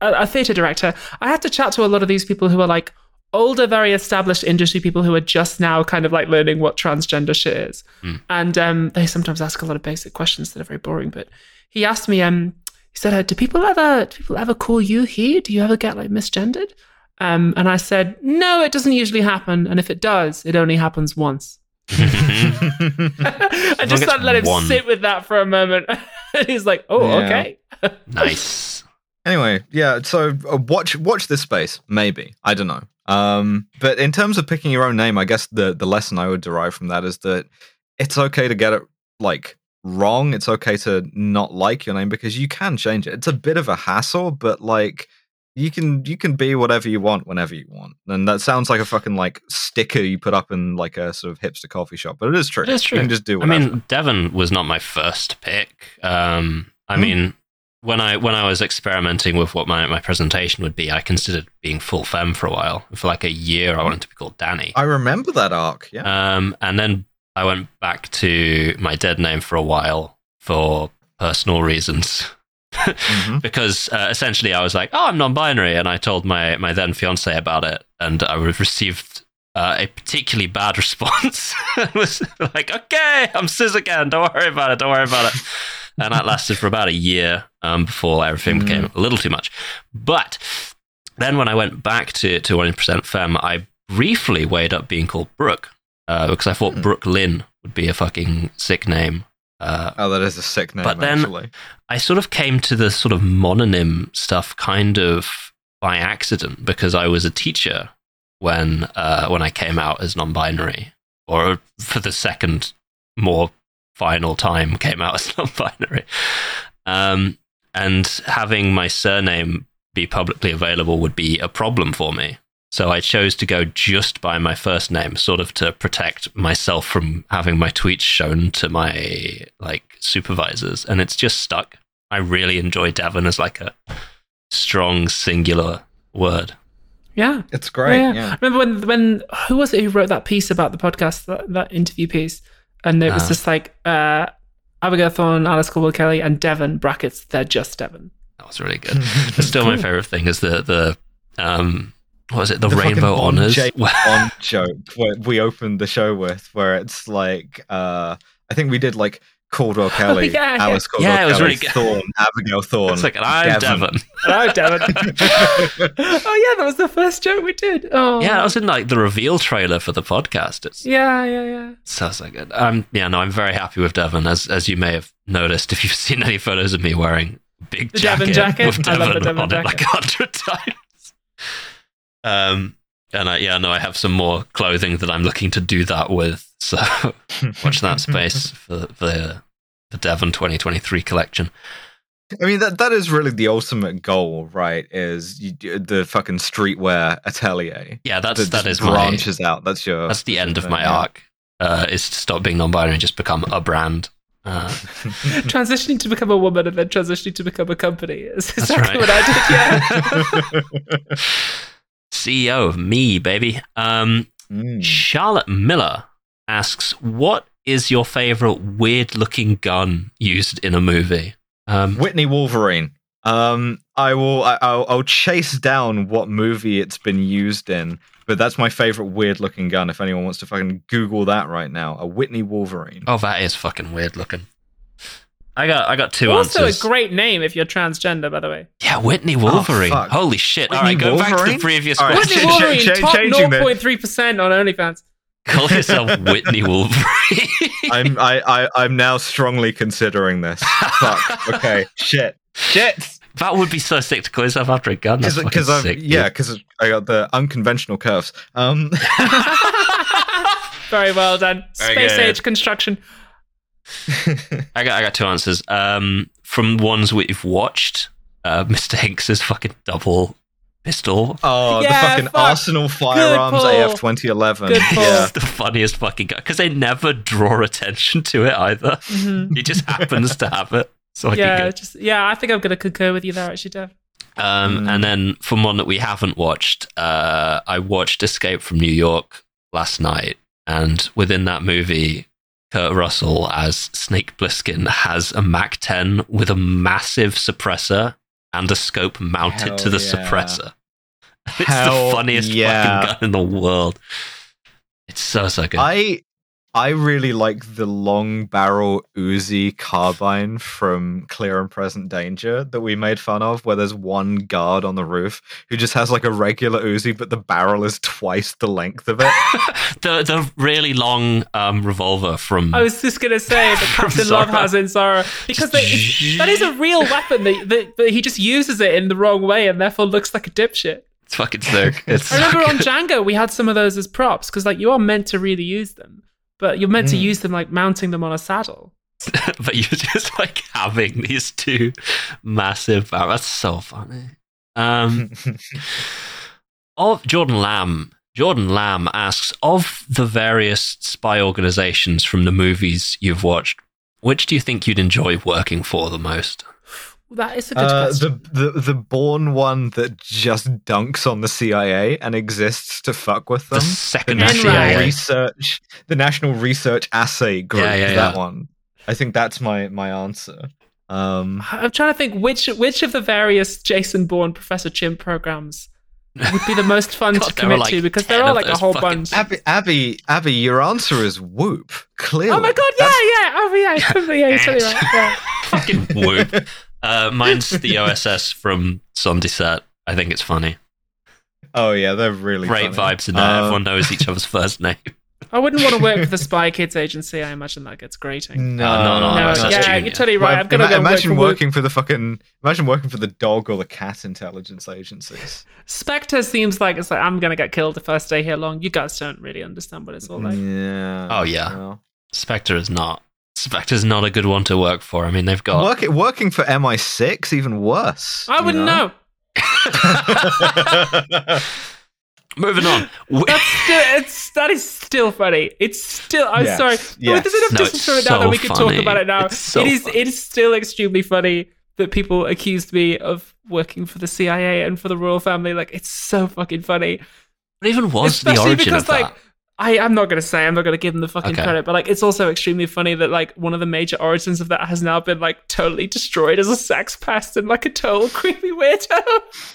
a, a theatre director. I had to chat to a lot of these people who are like older, very established industry people who are just now kind of like learning what transgender shit is, Hmm. and um they sometimes ask a lot of basic questions that are very boring. But he asked me um he said, uh, "Do people ever do people ever call you he? Do you ever get like misgendered?" Um, and I said, "No, it doesn't usually happen, and if it does, it only happens once." <laughs> <laughs> I just had to let him one. sit with that for a moment. <laughs> and <laughs> he's like, "Oh, Yeah. okay." <laughs> nice. Anyway, yeah. So uh, watch watch this space. Maybe I don't know. Um, but in terms of picking your own name, I guess the the lesson I would derive from that is that it's okay to get it like wrong. It's okay to not like your name because you can change it. It's a bit of a hassle, but like you can you can be whatever you want whenever you want. And that sounds like a fucking like sticker you put up in like a sort of hipster coffee shop, but it is true. It is true. You can just do I mean, Devon was not my first pick. Um, I Hmm. mean, when I when I was experimenting with what my, my presentation would be, I considered being full femme for a while. For like a year, I wanted to be called Danny. I remember that arc. Yeah. Um, and then I went back to my dead name for a while for personal reasons. <laughs> Mhm. <laughs> because uh, essentially I was like, "Oh, I'm non-binary," and I told my my then fiance about it, and I received uh, a particularly bad <laughs> response. it was like, "Okay, I'm cis again. Don't worry about it. Don't worry about it." <laughs> and that lasted for about a year um, before everything Mm. became a little too much. But then when I went back to to 100% femme, I briefly weighed up being called Brooke uh, because I thought. Brooke Lynn would be a fucking sick name. Uh, oh, that is a sick name. but then- actually. I sort of came to the sort of mononym stuff kind of by accident because I was a teacher when uh, when I came out as non-binary, or for the second more final time came out <laughs> as non-binary, um, and having my surname be publicly available would be a problem for me. So I chose to go just by my first name, sort of to protect myself from having my tweets shown to my like supervisors, and it's just stuck. I really enjoy Devon as like a strong singular word. Yeah. It's great. yeah, yeah. Remember when when who was it who wrote that piece about the podcast, that, that interview piece, and it was Uh. just like uh, Abigail Thorn, Alice Caldwell Kelly, and Devon brackets. They're just Devon. That was really good. It's still my <laughs> favorite thing is the the um what was it the, The rainbow Bond honors. James <laughs> Bond joke where we opened the show with, where it's like, uh, I think we did like Caldwell <laughs> Kelly, yeah, yeah. Alice Caldwell Yeah, it was Kelly, really good. Thorn, Abigail Thorn. it's like I'm Devon. Oh, Devon. <laughs> oh yeah, that was the first joke we did. Oh Yeah, I was in like the reveal trailer for the podcast. It's Yeah, yeah, yeah. so so good. Um, yeah, no, I'm very happy with Devon, as as you may have noticed if you've seen any photos of me wearing big The jacket, Devon jacket? with I love Devon, the Devon on it like a hundred times. Um, and I, yeah, no, I have some more clothing that I'm looking to do that with. <laughs> So watch that space <laughs> for the the Devon 2023 collection. I mean, that that is really the ultimate goal, right? Is you, the fucking streetwear atelier Yeah, that's that that just is my branches out. That's your. that's the end of my Yeah. arc. Uh, is to stop being non-binary and just become a brand. Uh, <laughs> Transitioning to become a woman and then transitioning to become a company is That's exactly right. what I did. Yeah. CEO of me, baby. Um, Mm. Charlotte Miller asks, "What is your favorite weird-looking gun used in a movie?" Um, Whitney Wolverine. Um, I will. I, I'll, I'll chase down what movie it's been used in, but that's my favorite weird-looking gun. If anyone wants to fucking Google that right now, a Whitney Wolverine. oh, that is fucking weird looking. I got I got two also answers. a great name if you're transgender, by the way. yeah, Whitney Wolverine. fuck. Holy shit! All Whitney right, go back to the previous All right. question. Whitney Ch- ch- Wolverine, ch- top 0.3% on OnlyFans. Call yourself Whitney Wolverine. <laughs> I'm I, I I'm now strongly considering this. Fuck. Okay. Shit. Shit. that would be so sick to call yourself after a gun. That's Because fucking I'm sick. yeah because I got the unconventional curves. Um. <laughs> Very well done. Space good. age construction. <laughs> I got I got two answers. Um, from ones we've watched, uh, <laughs> Mr. Hinx's fucking double pistol. Oh, Yeah, the fucking fuck. Arsenal Firearms. AF 2011. Yeah. It's the funniest fucking guy because they never draw attention to it either. Mhm. He just happens to have it. So Yeah, just yeah. I think I'm gonna concur with you there, actually, Dev. Um, Mm. And then from one that we haven't watched, uh, I watched Escape from New York last night, and within that movie, Kurt Russell as Snake Plissken has a Mac 10 with a massive suppressor and a scope mounted Hell to the yeah. suppressor. <laughs> It's Hell the funniest yeah. fucking gun in the world. It's so so good. I I really like the long barrel Uzi carbine from Clear and Present Danger that we made fun of, where there's one guard on the roof who just has like a regular Uzi, but the barrel is twice the length of it. <laughs> the the really long um, revolver from I was just gonna say that <laughs> From Captain Love has in Zara because they, that is a real weapon. That, that, that he just uses it in the wrong way and therefore looks like a dipshit. it's fucking sick. <laughs> It's I remember so on. Django we had some of those as props because like you are meant to really use them, but you're meant to Mm. use them like mounting them on a saddle. <laughs> but you're just like having these two massive. Oh, that's so funny. Um, <laughs> of Jordan Lamb. Jordan Lamb asks of the various spy organizations from the movies you've watched, which do you think you'd enjoy working for the most? That is a good Uh, question. the, the the Bourne one that just dunks on the CIA and exists to fuck with The them. second NRAG. National CIA. Research, the National Research Assay Group. Yeah, yeah, that yeah. one. I think that's my my answer. Um, I'm trying to think which which of the various Jason Bourne Professor Chim programs would be the most fun <laughs> God, to commit like, to because there are like a whole fucking- bunch. Abby, Abby, Abby, your answer is Whoop. Clearly. Oh my god, yeah, yeah, oh yeah, totally, yeah, you're totally <laughs> right. Yeah. Fucking whoop. <laughs> Uh, mine's the OSS from Sunday I think it's funny. Oh yeah, they're really Great funny. vibes in there. Um, Everyone knows each other's <laughs> first name. I wouldn't want to work for the <laughs> Spy Kids agency. I imagine that gets grating. No, Uh, no, no, No, that's yeah, junior. you're totally right. I'm gonna Ima- go work imagine for working for the fucking. Imagine working for the dog or the cat intelligence agencies. Spectre seems like it's like I'm gonna get killed if I stay here long. You guys don't really understand what it's all like. yeah. Oh, yeah. well. Spectre is not. Spectre's not a good one to work for. I mean, they've got. Work, working for MI6 even worse. I wouldn't know. <laughs> Moving on. We- <laughs> That's still, it's that is still funny. It's still. I'm Yes, sorry. No, yes. there's enough No, distance it's from it now that so we can funny. talk about it now. It's so it is. funny. It is still extremely funny that people accused me of working for the CIA and for the royal family. Like it's so fucking funny. what even was the origin because of like that? I, I'm not gonna say I'm not gonna give them the fucking Okay. credit, but like it's also extremely funny that like one of the major origins of that has now been like totally destroyed as a sex pest and like a total <laughs> creepy weirdo.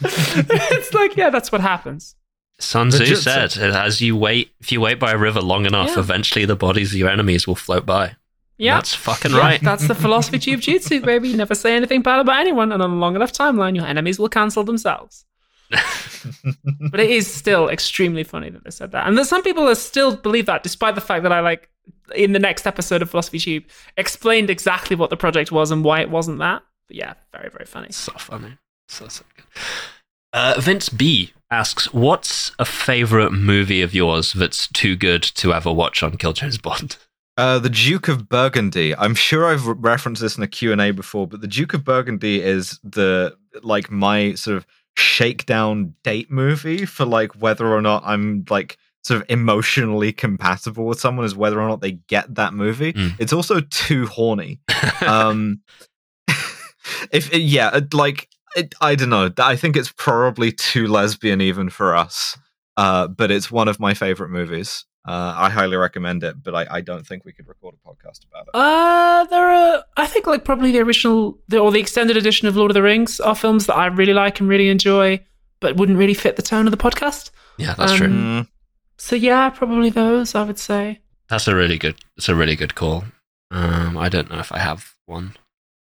<laughs> it's like yeah, that's what happens. Sun Tzu Legit- said, as you wait, if you wait by a river long enough, Yeah. eventually the bodies of your enemies will float by. Yeah, That's fucking Yeah, right. That's the philosophy tube jutsu, baby. Never say anything bad about anyone, and on a long enough timeline, your enemies will cancel themselves. But it is still extremely funny that they said that, and that some people are still believe that, despite the fact that I like in the next episode of Philosophy Tube explained exactly what the project was and why it wasn't that. But yeah, very very funny. So funny. So, so good. Uh, Vince B asks, What's a favorite movie of yours that's too good to ever watch on Kill James Bond? Uh, the Duke of Burgundy. I'm sure I've re- referenced this in a Q&A before, but the Duke of Burgundy is the like my sort of shakedown date movie for like whether or not I'm like sort of emotionally compatible with someone is whether or not they get that movie. Mm. It's also too horny. <laughs> um <laughs> if yeah, like it, I don't know. I think it's probably too lesbian even for us. Uh, but it's one of my favorite movies. Uh, I highly recommend it, but I, I don't think we could record a podcast about it. Uh, there are, I think, like probably the original the, or the extended edition of Lord of the Rings are films that I really like and really enjoy, but wouldn't really fit the tone of the podcast. yeah, that's Um, true. Mm, So yeah, probably those. I would say. That's a really good. It's a really good call. Um, I don't know if I have one.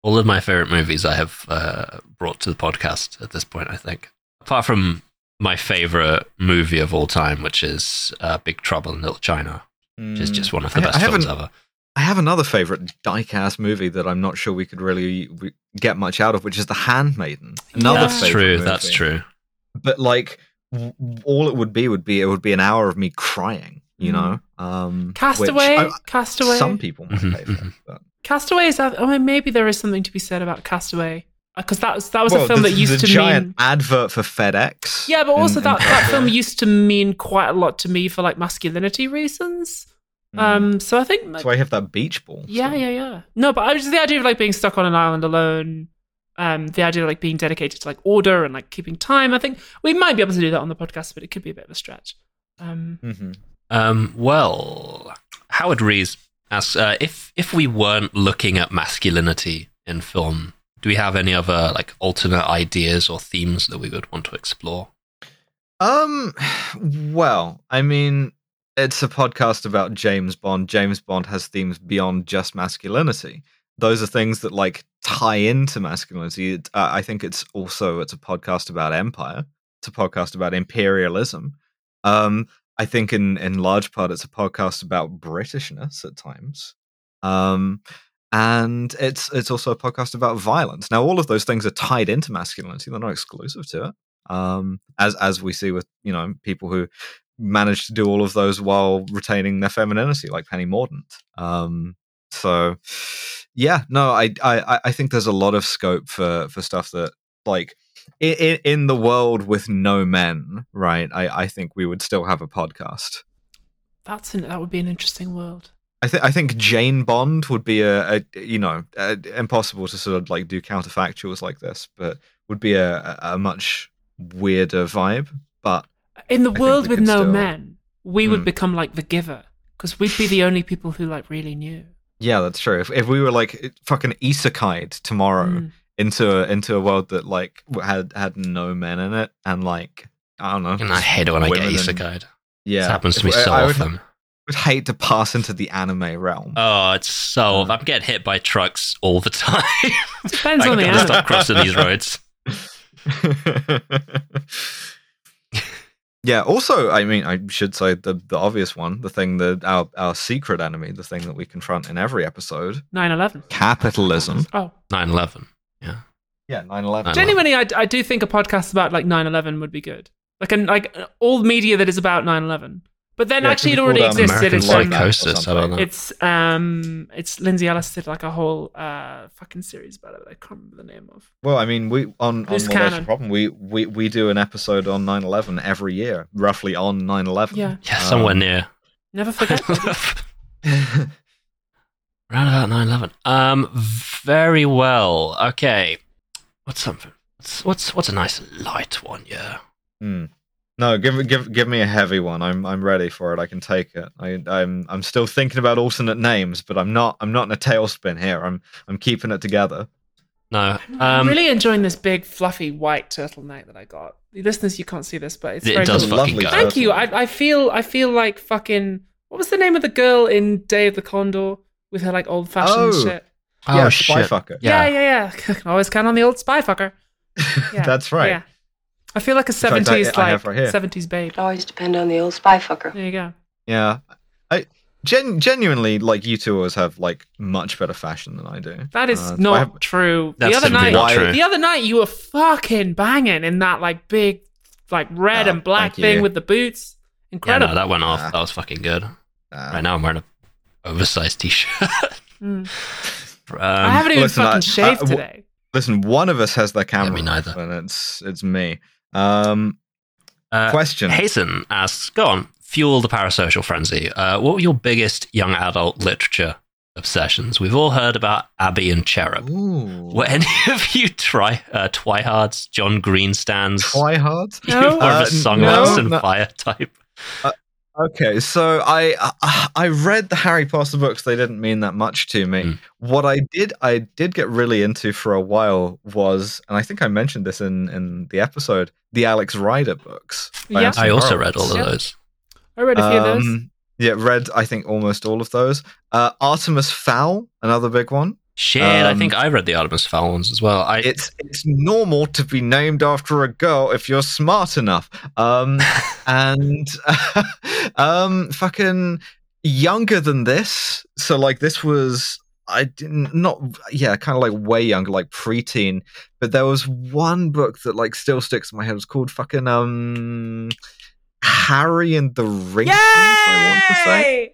all of my favorite movies I have uh, brought to the podcast at this point. I think, apart from my favorite movie of all time, which is uh, Big Trouble in Little China, which is just one of the I- best I films haven't- ever. I have another favorite dyke-ass movie that I'm not sure we could really re- get much out of, which is The Handmaiden. Another That's favorite true. movie. That's true. But like, w- all it would be would be it would be an hour of me crying. You know, um, which Castaway, Castaway. Some people might Mhm, pay for, mhm. but Castaway is. I mean, maybe there is something to be said about Castaway because that was that was Well, a film the, that used the to giant mean. advert for FedEx. Yeah, but also in- that, in that film used to mean quite a lot to me for like masculinity reasons. Mm. Um, so I think like, That's why I have that beach ball. Yeah, so. yeah, yeah. No, but I was the idea of like being stuck on an island alone. Um, the idea of like being dedicated to like order and like keeping time. I think we might be able to do that on the podcast, but it could be a bit of a stretch. Um, Mhm. Um, well, Howard Rees asks uh, if if we weren't looking at masculinity in film, do we have any other like alternate ideas or themes that we would want to explore? Um, well, I mean, it's a podcast about James Bond. James Bond has themes beyond just masculinity. Those are things that like tie into masculinity. It, uh, I think it's also it's a podcast about empire. It's a podcast about imperialism. Um, I think in in large part it's a podcast about Britishness at times. Um, and it's it's also a podcast about violence. Now, all of those things are tied into masculinity; they're not exclusive to it. Um, as as we see with you know people who manage to do all of those while retaining their femininity, like Penny Mordaunt. Um, so, yeah, no, I I I think there's a lot of scope for for stuff that like in, in the world with no men, right? I, I think we would still have a podcast. that's an, that would be an interesting world. I think I think Jane Bond would be a, a you know a, impossible to sort of like do counterfactuals like this, but would be a, a, a much weirder vibe. But In the think world with no still- men, we would Mm. become like the giver because we'd be the only people who like really knew. yeah, that's true. If, if we were like fucking isekai'd tomorrow Mm. into a, into a world that like had had no men in it and like I don't know, And I hate it when I get women isekai'd. Yeah, This happens to me If- so I would, often. would hate to pass into the anime realm. Oh, it's so. Uh. I'm getting hit by trucks all the time. Depends <laughs> I on the anime. stop crossing these roads. <laughs> yeah. Also, I mean, I should say the the obvious one, the thing that our our secret enemy, the thing that we confront in every episode, 9/11. capitalism. Oh, 9/11. Yeah. Yeah, 9/11. genuinely, I, I do think a podcast about like 9/11 would be good. Like an like all media that is about 9/11. But then Yeah, actually, it already um, existed. It's American um, psychosis. I don't know. it's um it's Lindsay Ellis did like a whole uh fucking series about it. I can't remember the name of. Well, I mean, we on on Loose the problem. We, we we do an episode on 9/11 every year, roughly on 9/11. Yeah, yeah, somewhere Um, near. never forget. <laughs> Around about 9 11. Um, very well. Okay. What's something? What's, what's, what's a nice light one? Yeah. Hmm. No, give give give me a heavy one. I'm I'm ready for it. I can take it. I, I'm I'm still thinking about alternate names, but I'm not I'm not in a tailspin here. I'm I'm keeping it together. No. I'm Um, really enjoying this big fluffy white turtleneck that I got. The listeners, you can't see this, but it's It very does cool. fucking Lovely go. Thank you. I I feel I feel like fucking. What was the name of the girl in Day of the Condor with her like old fashioned Oh. shit? yeah, oh, spy shit. fucker. Yeah, Yeah. yeah, yeah. Can always count on the old spy fucker. <laughs> Yeah, That's right. Yeah. I feel like a fact, I- seventies I like right seventies babe. It always depend on the old spy fucker. There you go. Yeah. I gen- genuinely like you two always have like much better fashion than I do. That is Uh, not have- true. That's the other night, not true. the other night you were fucking banging in that like big, like red Oh, and black thing you. with the boots. Yeah, Incredible. no, that went off. Ah. That was fucking good. uh, Right now I'm wearing a oversized t-shirt. <laughs> Mm. <laughs> um, I haven't even listen, fucking I- shaved I- w- today. Listen, one of us has the camera, me neither. off, and it's it's me. Um, uh, question. Hazen asks, go on, fuel the parasocial frenzy. Uh, what were your biggest young adult literature obsessions? We've all heard about Abby and Cherub. Ooh. Were any <laughs> of you try uh, Twihards, John Greenstands? Try hard. <laughs> You No. more of Uh, a song no, and no. fire type. Okay, so I, I I read the Harry Potter books. They didn't mean that much to me. Mm. What I did I did get really into for a while was, and I think I mentioned this in in the episode, the Alex Rider books. by Yeah. Anthony I also read all of Yeah. those. I read a few of those. Um, Yeah, read I think almost all of those. Uh, Artemis Fowl, another big one. Shit, I Um, think I read the Artemis Fowl ones as well. I it's it's normal to be named after a girl if you're smart enough. Um, <laughs> and <laughs> um, fucking younger than this. So like this was I didn't not yeah, kind of like way younger, like preteen. But there was one book that like still sticks in my head. It was called fucking um Harry and the Ring. I want to say.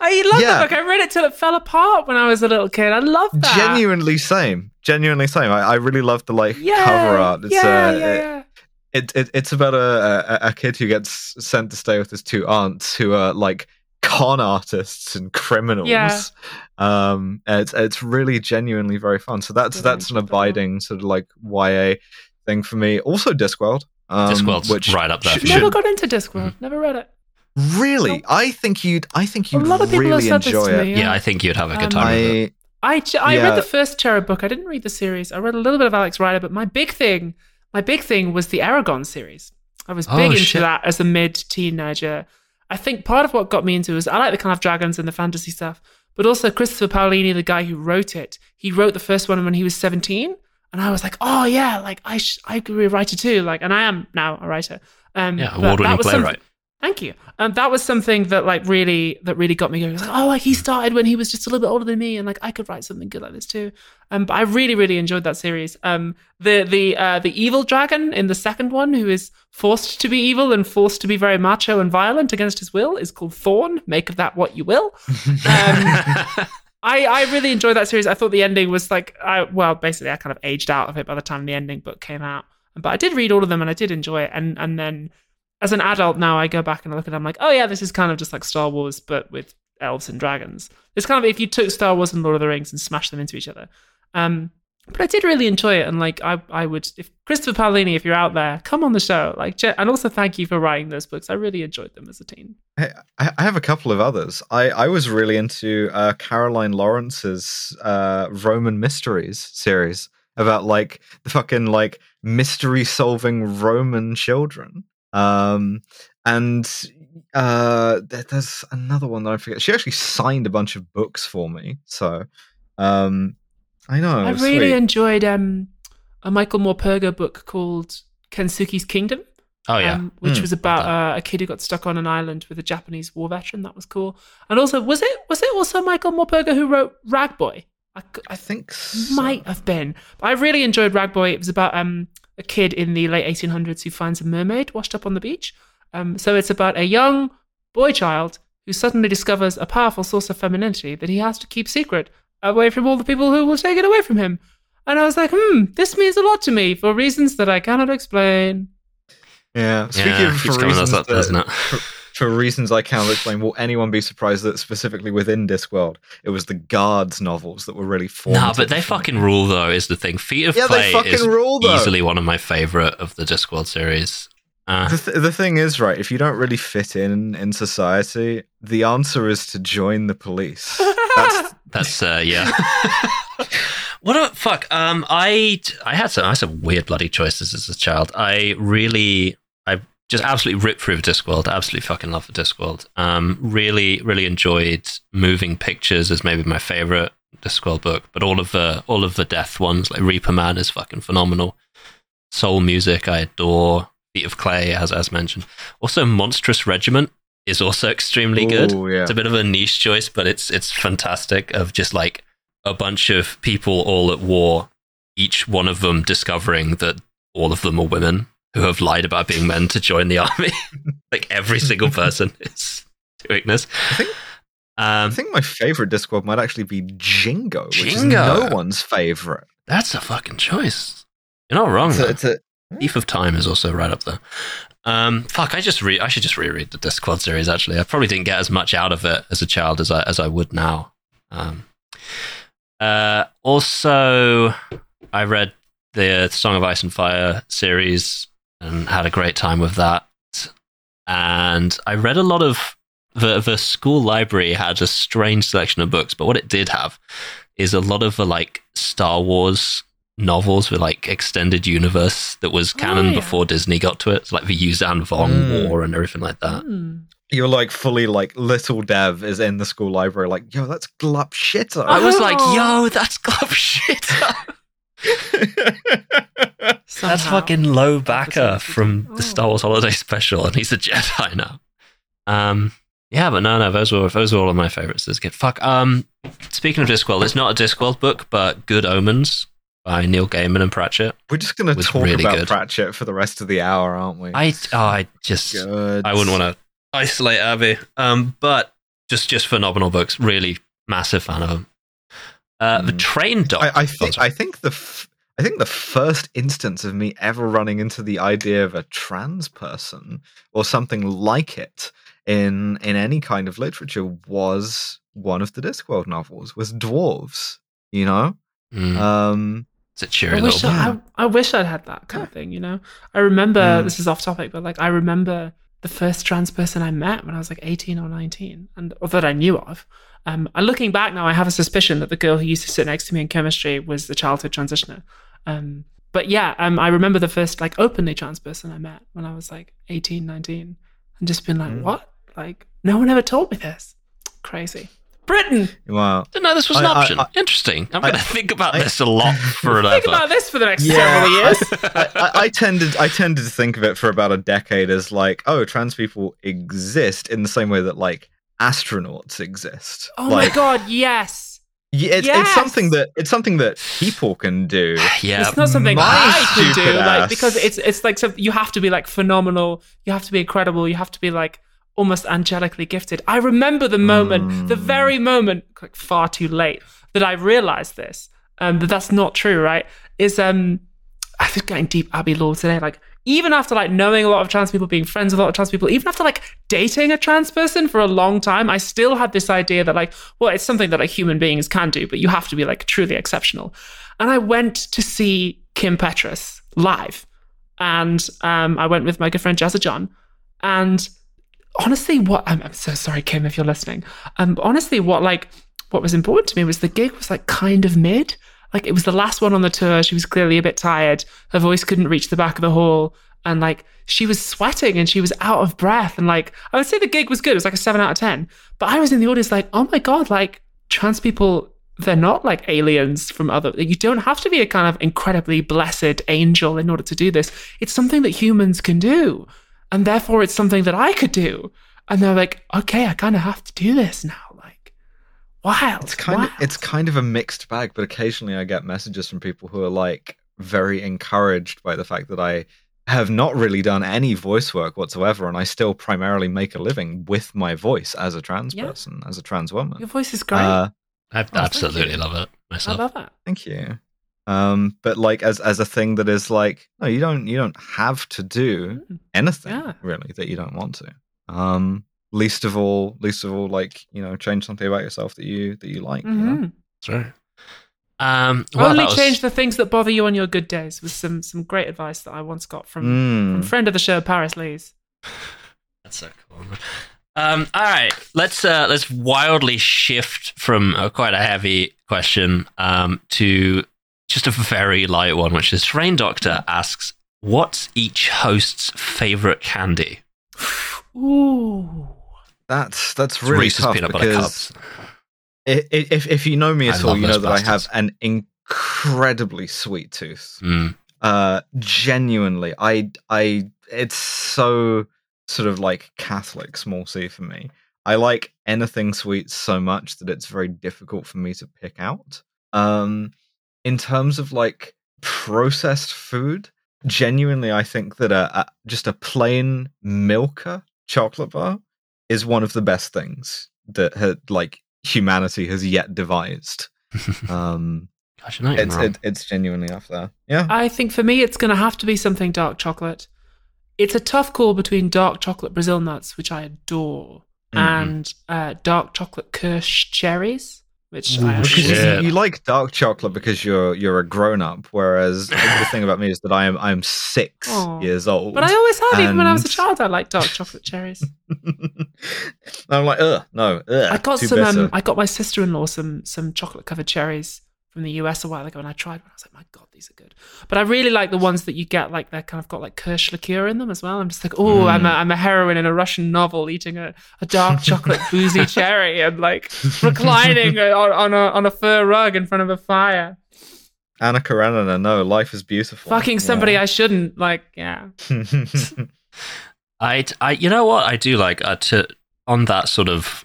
I love Yeah. that book. I read it till it fell apart when I was a little kid. I love that. Genuinely same. Genuinely same. I, I really love the like yeah, cover art. It's yeah, uh, yeah, yeah. it, it it's about a, a a kid who gets sent to stay with his two aunts who are like con artists and criminals. Yeah. Um, it's it's really genuinely very fun. So that's Really that's an enjoyed that one. abiding sort of like YA thing for me. Also, Discworld. Um, Discworld's which right up there sh- for should- Never got into Discworld. Never read it. really, I think you'd I think you'd A lot of people really have said enjoy this to it. me. yeah, I think you'd have a good Um, time with it. I I, j- I Yeah. read the first Cherub book. I didn't read the series. I read a little bit of Alex Rider, but my big thing, my big thing was the Eragon series. I was Oh, big into shit. that as a mid teenager. I think part of what got me into it was I like the kind of dragons and the fantasy stuff, but also Christopher Paolini, the guy who wrote it, he wrote the first one when he was 17. And I was like, oh yeah, like I sh- I could be a writer too. Like, and I am now a writer. Um, Yeah, award-winning that was playwright. Thank you. Um, that was something that like really that really got me going. Was like, oh, like he started when he was just a little bit older than me, and like I could write something good like this too. Um, but I really really enjoyed that series. Um, the the uh, the evil dragon in the second one, who is forced to be evil and forced to be very macho and violent against his will, is called Thorn. Make of that what you will. Um, <laughs> I, I really enjoyed that series. I thought the ending was like, I well, basically, I kind of aged out of it by the time the ending book came out. But I did read all of them and I did enjoy it. And and then as an adult now, I go back and I look at it. I'm like, oh yeah, this is kind of just like Star Wars, but with elves and dragons. It's kind of if you took Star Wars and Lord of the Rings and smashed them into each other. Um, but I did really enjoy it, and like I, I would, if Christopher Paolini, if you're out there, come on the show. Like, and also thank you for writing those books. I really enjoyed them as a teen. I, I have a couple of others. I, I was really into uh, Caroline Lawrence's uh, Roman Mysteries series about like the fucking like mystery solving Roman children. Um, and uh, there, there's another one that I forget. She actually signed a bunch of books for me. So um, I know. I really sweet. enjoyed um, a Michael Morpurgo book called Kensuke's Kingdom. oh yeah, um, which Hmm, was about uh, a kid who got stuck on an island with a Japanese war veteran. That was cool. And also, was it was it also Michael Morpurgo who wrote Rag Boy? I, c- I I think so. might have been. But I really enjoyed Rag Boy. It was about um, a kid in the late 1800s who finds a mermaid washed up on the beach. Um, so it's about a young boy child who suddenly discovers a powerful source of femininity that he has to keep secret away from all the people who will take it away from him. And I was like, hmm, this means a lot to me for reasons that I cannot explain. Yeah. Speaking yeah, of keeps for coming reasons us up, that- doesn't it? For, reasons I cannot explain, will anyone be surprised that specifically within Discworld, it was the guards novels that were really formative? No, but they fucking rule though. Is the thing. Feet of Yeah, Clay is rule, easily one of my favorite of the Discworld series. Uh, The, th- the thing is, right, if you don't really fit in in society, the answer is to join the police. That's, <laughs> That's uh, yeah. <laughs> what a fuck. Um, I I had some I had some weird bloody choices as a child. I really I just absolutely ripped through the Discworld. Absolutely fucking love the Discworld. Um, really really enjoyed Moving Pictures as maybe my favorite Discworld book, but all of the all of the Death ones like Reaper Man is fucking phenomenal. Soul Music I adore. Feet of Clay as as mentioned. Also Monstrous Regiment is also <laughs> extremely good. Yeah. It's a bit of a niche choice, but it's it's fantastic. Of just like a bunch of people all at war, each one of them discovering that all of them are women who have lied about being men to join the army. <laughs> like every single person <laughs> is doing this. I think- Um, I think my favorite Discworld might actually be Jingo, which is Jingo. no one's favorite. that's a fucking choice. You're not wrong. It's a, it's a Thief of Time is also right up there. Um, fuck, I just re- I should just reread the Discworld series. Actually, I probably didn't get as much out of it as a child as I as I would now. Um, uh, also, I read the Song of Ice and Fire series and had a great time with that. And I read a lot of the the school library had a strange selection of books, but what it did have is a lot of the like Star Wars novels with like extended universe that was Oh, canon yeah. before Disney got to it, so like the Yuuzhan Vong Mm. War and everything like that. Hmm. You're like fully like little Dev is in the school library, like, yo, that's glup shitter. I was like, Oh. yo, that's glove <laughs> shit. That's fucking Lowbacca from the Star Wars Holiday <laughs> Special, and he's a Jedi now. Um, yeah, but no, no, those were those were all of my favorites as a kid. Fuck. Um, speaking of Discworld, it's not a Discworld book, but Good Omens by Neil Gaiman and Pratchett. We're just gonna talk really about good. Pratchett for the rest of the hour, aren't we? I, oh, I just, Good. I wouldn't want to isolate Abby. Um, but just, just phenomenal books. Really massive fan of them. Uh, the Mm. Train Doctor. I, I think. I think the f- I think the first instance of me ever running into the idea of a trans person or something like it in in any kind of literature was one of the Discworld novels was dwarves. You know, Mm, um, it's a cheery I wish little. I, I, I wish I'd had that kind of thing, you know. I remember Mm. this is off topic, but like I remember the first trans person I met when I was like eighteen or nineteen, and or that I knew of. Um, and looking back now, I have a suspicion that the girl who used to sit next to me in chemistry was the childhood transitioner. Um, but yeah, um, I remember the first like openly trans person I met when I was like 18, 19, and just been like, Mm. what? Like, no one ever told me this. Crazy. Britain. Wow. Didn't know this was an I- I- option. I- Interesting. I'm I- going <laughs> to think about I- this a lot <laughs> forever. Think about this for the next Yeah, several years. I, I, I tended I tended to think of it for about a decade as like, oh, trans people exist in the same way that like astronauts exist. oh like, my god, yes. Yeah, it's, Yes! it's something that it's something that people can do. <sighs> yeah. it's not something my I can do, stupid like because it's it's like so you have to be like phenomenal, you have to be incredible, you have to be like almost angelically gifted. I remember the moment, the Mm. very moment, like far too late, that I realized this, um, that that's not true, right? Is um, I think getting deep Abby Law today, like even after like knowing a lot of trans people, being friends with a lot of trans people, even after like dating a trans person for a long time, I still had this idea that like, well, it's something that like human beings can do, but you have to be like truly exceptional. And I went to see Kim Petras live, and um, I went with my good friend Jazza John, and honestly, what I'm, I'm so sorry, Kim, if you're listening. Um, honestly, what like what was important to me was the gig was like kind of mid. Like it was the last one on the tour. She was clearly a bit tired. Her voice couldn't reach the back of the hall. And like she was sweating and she was out of breath. And like I would say the gig was good. It was like a seven out of ten. But I was in the audience like, oh my God, like trans people, they're not like aliens from other you don't have to be a kind of incredibly blessed angel in order to do this. It's something that humans can do. And therefore it's something that I could do. And they're like, okay, I kind of have to do this now. Like, wild. It's kind of it's kind of a mixed bag, but occasionally I get messages from people who are like very encouraged by the fact that I have not really done any voice work whatsoever, and I still primarily make a living with my voice as a trans Yeah. person, as a trans woman. Your voice is great. Uh, I thank absolutely love it I love that. Thank you. Um, but like as as a thing that is like, no, you don't you don't have to do Mm. anything Yeah. really that you don't want to. Um, least of all, least of all, like you know, change something about yourself that you that you like. You know? Mhm. That's right. Um, well, Only was- change the things that bother you on your good days was some some great advice that I once got from, from Mm. friend of the show, Paris Lees. <laughs> That's so cool. Um, all right, let's uh, let's wildly shift from uh, quite a heavy question um, to just a very light one, which is Train Doctor asks, "What's each host's favorite candy?" Ooh. That's that's really Reese's tough peanut butter because cups. i- i- if if you know me I at all, you know that I have an incredibly sweet tooth. Mm. Uh, genuinely, I I it's so sort of like Catholic small c for me. I like anything sweet so much that it's very difficult for me to pick out. Um, in terms of like processed food, genuinely, I think that a, a just a plain Milka chocolate bar is one of the best things that had like humanity has yet devised. <laughs> Um, Gosh, you're it's it, it's genuinely up there. Yeah. I think for me, it's going to have to be something dark chocolate. It's a tough call between dark chocolate Brazil nuts, which I adore, Mhm. and uh, dark chocolate Kirsch cherries, which I Because you, you like dark chocolate because you're you're a grown up, whereas the <laughs> thing about me is that I am I'm six Aw. years old. But I always have, even when I was a child, I liked dark chocolate cherries. <laughs> I'm like, ugh, no, ugh, I got some. Um, I got my sister-in-law some some chocolate covered cherries from the US a while ago, and I tried one. I was like, my god, these are good. But I really like the ones that you get like they're kind of got like Kirsch liqueur in them as well. I'm just like, oh, I'm a I'm a heroine in a Russian novel eating a, a dark chocolate <laughs> boozy cherry and like reclining <laughs> on, on a on a fur rug in front of a fire. Anna Karenina, no, life is beautiful. Fucking somebody I shouldn't like. Yeah. <laughs> I, I, you know what I do like uh, to on that sort of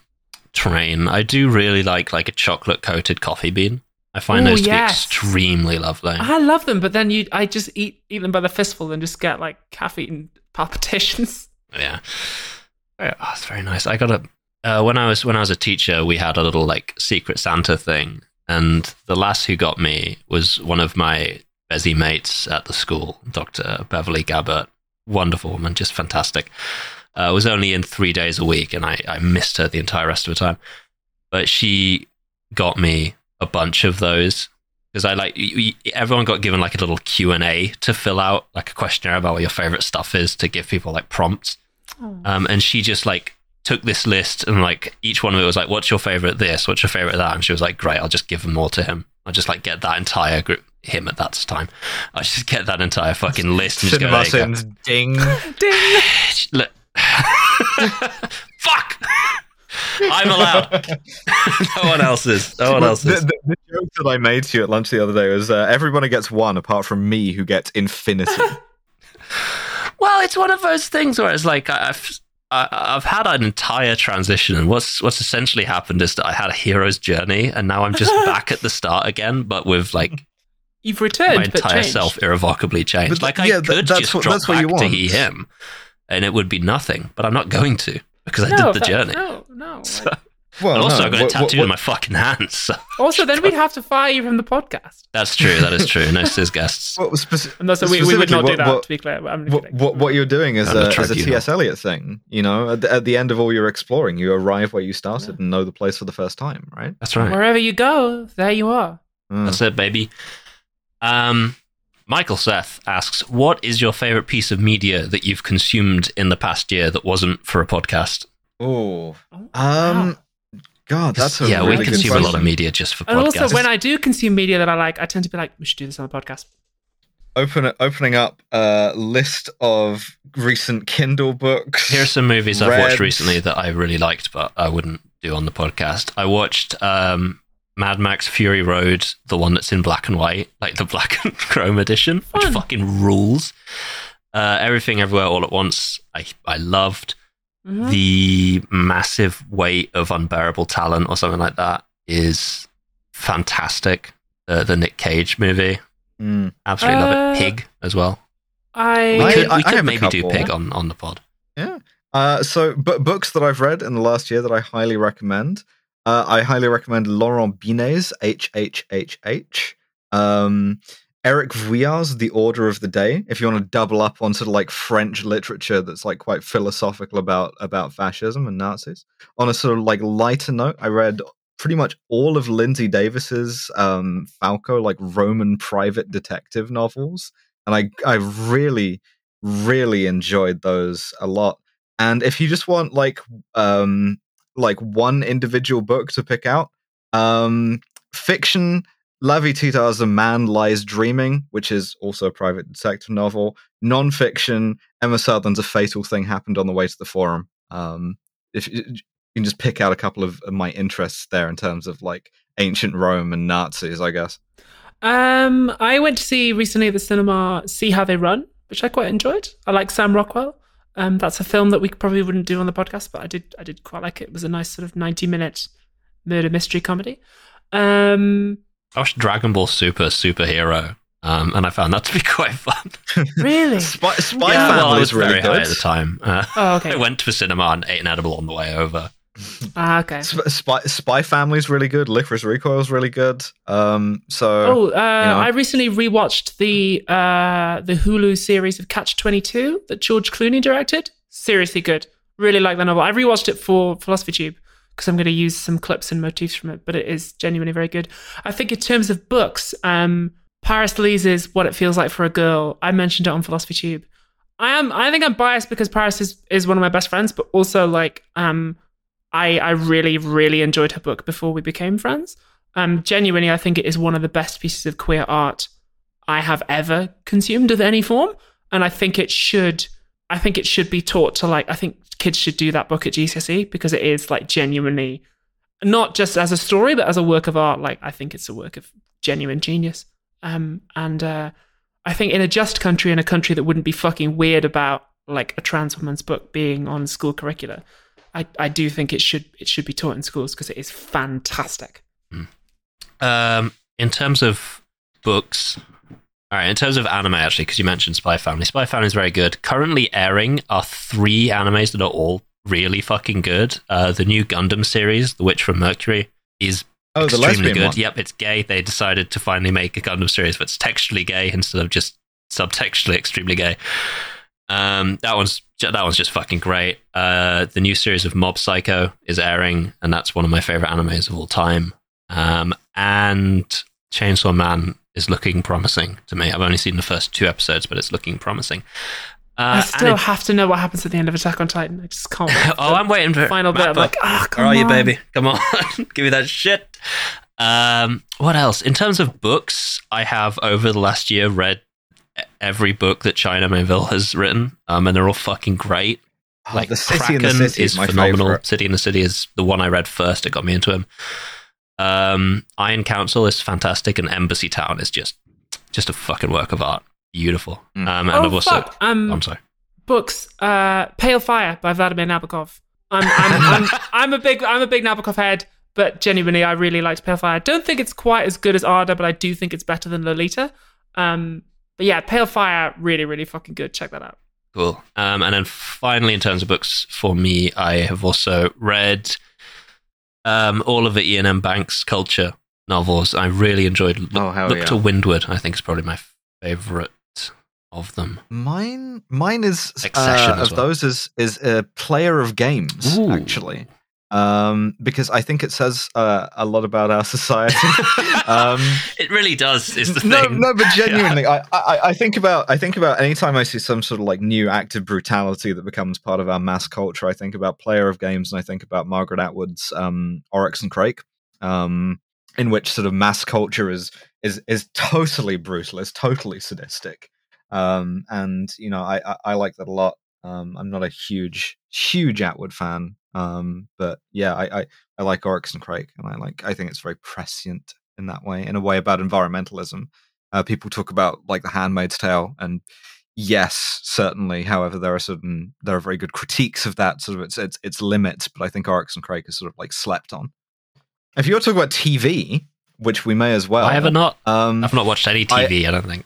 train. I do really like like a chocolate coated coffee bean. I find Ooh, those to yes. be extremely lovely. I love them, but then you I just eat eat them by the fistful and just get like caffeine palpitations. Yeah, <laughs> Yeah, oh, it's very nice. I got a uh, when I was when I was a teacher, we had a little like secret Santa thing, and the lass who got me was one of my busy mates at the school, Doctor Beverly Gabbert. Wonderful woman, just fantastic. Uh, was only in three days a week, and I, I missed her the entire rest of the time. But she got me a bunch of those because I like y- everyone got given like a little Q and A to fill out, like a questionnaire about what your favorite stuff is to give people like prompts. Um, and she just like took this list and like each one of it was like, "What's your favorite this? What's your favorite that?" And she was like, "Great, I'll just give them all to him. I'll just like get that entire group." Him at that time, I just get that entire fucking list and just go, Cinema go. ding. Ding. <sighs> Look. <laughs> Fuck! I'm allowed. <laughs> no one else is. No one Well, else is. the, the joke that I made to you at lunch the other day was uh, everybody gets one apart from me who gets infinity. <laughs> Well, it's one of those things where it's like I- I've I, I've had an entire transition, and what's what's essentially happened is that I had a hero's journey, and now I'm just <laughs> back at the start again, but with like You've returned, my entire changed. self irrevocably changed. But like I yeah, th- could that's just what- drop that's what back you to want. he him, and it would be nothing. But I'm not going to because I No, did the that- journey. No, no. <laughs> So- like- well, and also, no, I've got a tattoo what- in my fucking hands. So. also, then we'd have to fire you from the podcast. That's true. That is true. No sis guests. what was speci- And that's we, we would specifically not do that. what- to be clear, I'm what, what, what you're doing is And the a, is a. T.S. Eliot thing. You know, at the, at the end of all your exploring, you arrive where you started and know the place for the first time, right? That's right. Wherever you go, there you are. Mm. That's it, baby. Um, Michael Seth asks, "What is your favorite piece of media that you've consumed in the past year that wasn't for a podcast?" Oh, um, God, that's a yeah, really we good consume a lot of media just for And podcasts. also, when I do consume media that I like, I tend to be like, we should do this on the podcast. Open opening up a list of recent Kindle books. Here are some movies I've watched recently that I really liked, but I wouldn't do on the podcast. I watched um, Mad Max Fury Road, the one that's in black and white, like the black and <laughs> chrome edition, which Fun. fucking rules. Uh, Everything Everywhere All at Once, I, I loved. Mhm. The massive weight of unbearable talent, or something like that, is fantastic. Uh, the Nick Cage movie, Mm. absolutely love Uh, it. Pig as well. I, We could, I- we could have a maybe do. Pig on, on the pod. Yeah. Uh, so, but books that I've read in the last year that I highly recommend. Uh, I highly recommend Laurent Binet's H H H H. Um, Eric Vuillard's The Order of the Day. If you want to double up on sort of like French literature that's like quite philosophical about about fascism and Nazis. On a sort of like lighter note, I read pretty much all of Lindsay Davis's um, Falco, like Roman private detective novels, and I I really really enjoyed those a lot. And if you just want like um like one individual book to pick out, um fiction La is a Man Lies Dreaming, which is also a private detective novel. Non-fiction, Emma Southon's A Fatal Thing Happened on the Way to the Forum. Um, if you you can just pick out a couple of my interests there in terms of like ancient Rome and Nazis, I guess. Um, I went to see recently at the cinema See How They Run, which I quite enjoyed. I like Sam Rockwell. Um, that's a film that we probably wouldn't do on the podcast, but I did I did quite like it. It was a nice sort of ninety minute murder mystery comedy. Um, I watched Dragon Ball Super Superhero, um, and I found that to be <laughs> quite fun. really? <laughs> Spy, Spy yeah, well, I Family was is really very high good. at the time. Uh, Oh, okay. <laughs> I went to the cinema and ate an edible on the way over. Ah, okay. Sp- Spy, Spy Family's really good. Lycoris Recoil's really good. Um, so Oh, uh, know. I recently rewatched the uh, the Hulu series of Catch Twenty Two that George Clooney directed. Seriously good. Really like the novel. I rewatched it for Philosophy Tube because I'm going to use some clips and motifs from it, but it is genuinely very good. I think in terms of books, um, Paris Lee's is What It Feels Like for a Girl. I mentioned it on Philosophy Tube. I am. I think I'm biased because Paris is is one of my best friends, but also like um, I I really really enjoyed her book before we became friends. Um, genuinely, I think it is one of the best pieces of queer art I have ever consumed of any form, and I think it should. I think it should be taught to like. I think kids should do that book at GCSE because it is like genuinely, not just as a story, but as a work of art. Like I think it's a work of genuine genius. Um, and uh, I think in a just country, in a country that wouldn't be fucking weird about like a trans woman's book being on school curricula, I, I do think it should it should be taught in schools because it is fantastic. Um, in terms of books, all right. In terms of anime, actually, because you mentioned Spy Family, Spy Family is very good. Currently airing are three animes that are all really fucking good. Uh, the new Gundam series, The Witch from Mercury, is Oh, extremely lesbian good. one. Yep, it's gay. They decided to finally make a Gundam series that's textually gay instead of just subtextually extremely gay. Um, that one's that one's just fucking great. Uh, the new series of Mob Psycho is airing, and that's one of my favorite animes of all time. Um, and Chainsaw Man is looking promising to me. I've only seen the first two episodes, but it's looking promising. Uh, I still it- have to know what happens at the end of Attack on Titan. I just can't. wait <laughs> oh, I'm waiting for final bit. I'm like, ah, come Where are you, baby? Come on, <laughs> give me that shit. Um, what else? In terms of books, I have over the last year read every book that China Miéville has written, um, and they're all fucking great. Oh, like the city Kraken in the city is is phenomenal. favorite. City in the City is the one I read first. It got me into him. Um, Iron Council is fantastic, and Embassy Town is just just a fucking work of art. Beautiful. Mm. Um, and Oh I've also, fuck! Um, I'm sorry. books. Uh, Pale Fire by Vladimir Nabokov. I'm I'm, <laughs> I'm I'm a big I'm a big Nabokov head, but genuinely I really liked Pale Fire. I don't think it's quite as good as Ada, but I do think it's better than Lolita. Um, but yeah, Pale Fire really really fucking good. Check that out. Cool. Um, and then finally, in terms of books for me, I have also read um, all of the Iain M. Banks culture novels. I really enjoyed Look, Oh, hell Look yeah. to Windward. I think is probably my favorite of them. Mine, mine is uh, of well. those is is a player of games Ooh. actually, um, because I think it says uh, a lot about our <laughs> society. um, it really does. Is the no, thing. no, but <laughs> genuinely, I, I, I think about I think about anytime I see some sort of like new active brutality that becomes part of our mass culture. I think about player of games, and I think about Margaret Atwood's um, Oryx and Crake, um, in which sort of mass culture is is is totally brutal, is totally sadistic, um, and you know I, I I like that a lot. Um, I'm not a huge huge Atwood fan, um, but yeah, I, I I like Oryx and Crake, and I like I think it's very prescient in that way, in a way about environmentalism. Uh, people talk about like the Handmaid's Tale, and yes, certainly. However, there are certain there are very good critiques of that sort of its its, its limits, but I think Oryx and Crake is sort of like slept on. If you're talking about TV, which we may as well, I have not. Um, I've not watched any I- TV. I, don't think.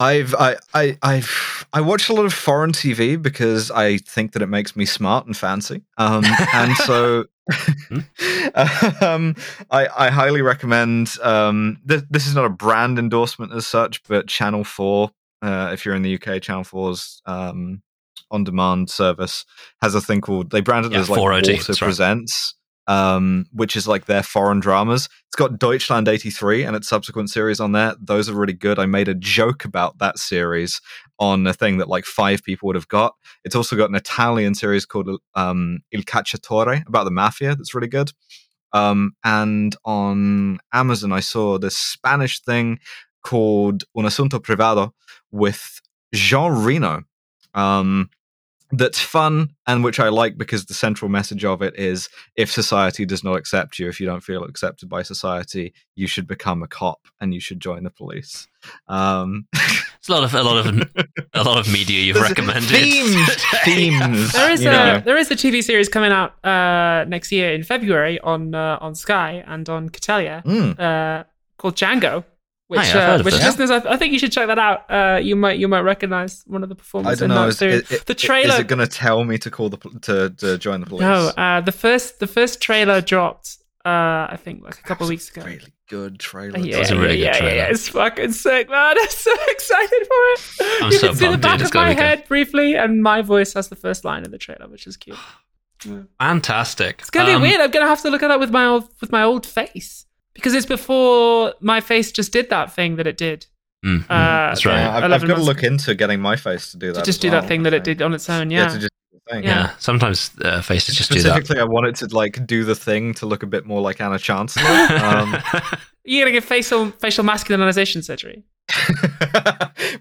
I've I, I I've I watch a lot of foreign TV because I think that it makes me smart and fancy. Um, and so <laughs> um, I I highly recommend. Um, th- this is not a brand endorsement as such, but Channel Four, uh, if you're in the UK, Channel 4's um, on-demand service has a thing called they branded it as like 4OD, Walter that's right. Um, which is like their foreign dramas. It's got Deutschland 83 and its subsequent series on there. Those are really good. I made a joke about that series on a thing that like five people would have got. It's also got an Italian series called um, Il Cacciatore about the mafia that's really good. Um, and on Amazon, I saw this Spanish thing called Un Asunto Privado with Jean Reno. Um, that's fun and which I like because the central message of it is if society does not accept you, if you don't feel accepted by society, you should become a cop and you should join the police. Um, It's a lot of a lot of <laughs> a lot of media you've There's recommended. themes, <laughs> themes. There is a know. there is a TV series coming out uh, next year in February on uh, on Sky and on Catelia Mm. uh, called Django, which I've uh, which this. listeners I, I think you should check that out. Uh, you might you might recognize one of the I performers don't in know. that Is, series. is- the is trailer it going to tell me to call the pol- to, to join the police? no uh, the first the first trailer dropped uh, I think like a couple of weeks ago. Really good trailer. Yeah, was a really yeah, good yeah, trailer. yeah, it's fucking sick, man. <laughs> I'm so excited for it. I'm you so can see the back dude. Of my be good. head briefly, and my voice has the first line in the trailer, which is cute. Fantastic. It's gonna Um, be weird. I'm gonna have to look at that with my old with my old face because it's before my face just did that thing that it did. mm, mm, Uh, that's right. Yeah, I've, I've got to months look into getting my face to do that. to just do well, that thing I that it did on its own. Yeah, Yeah. to just do the thing. yeah. yeah. Sometimes uh, faces just do that. Specifically, I wanted to like do the thing to look a bit more like Anna Chancellor. Um, <laughs> You're gonna get facial facial masculinization surgery. <laughs>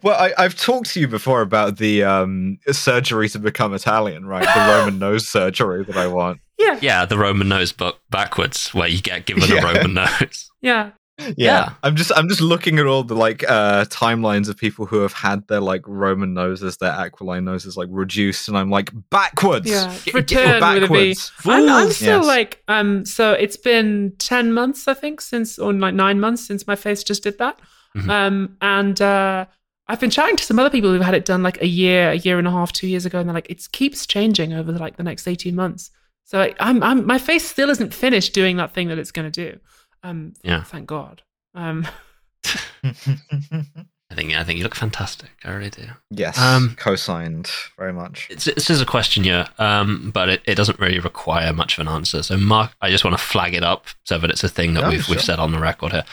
well, I, I've talked to you before about the um, surgery to become Italian, right? The Roman <laughs> nose surgery that I want. Yeah, Yeah, the Roman nose book backwards, where you get given Yeah. a Roman nose. <laughs> yeah. Yeah. I'm just I'm just looking at all the like uh timelines of people who have had their like Roman noses, their aquiline noses like reduced, and I'm like backwards. Yeah, return get would be? backwards. I'm, I'm still Yes. like um. So it's been ten months, I think, since or like nine months since my face just did that. Mhm. Um, and uh, I've been chatting to some other people who've had it done like a year, a year and a half, two years ago, and they're like, it keeps changing over like the next eighteen months. So I, I'm, I'm, my face still isn't finished doing that thing that it's going to do. Um, Yeah. thank God. Um, <laughs> I think I think you look fantastic. I really do. yes, Um, co-signed very much. It's, this is a question here, um, but it, it doesn't really require much of an answer. So, Mark, I just want to flag it up so that it's a thing that Yeah, we've, we've said on the record here.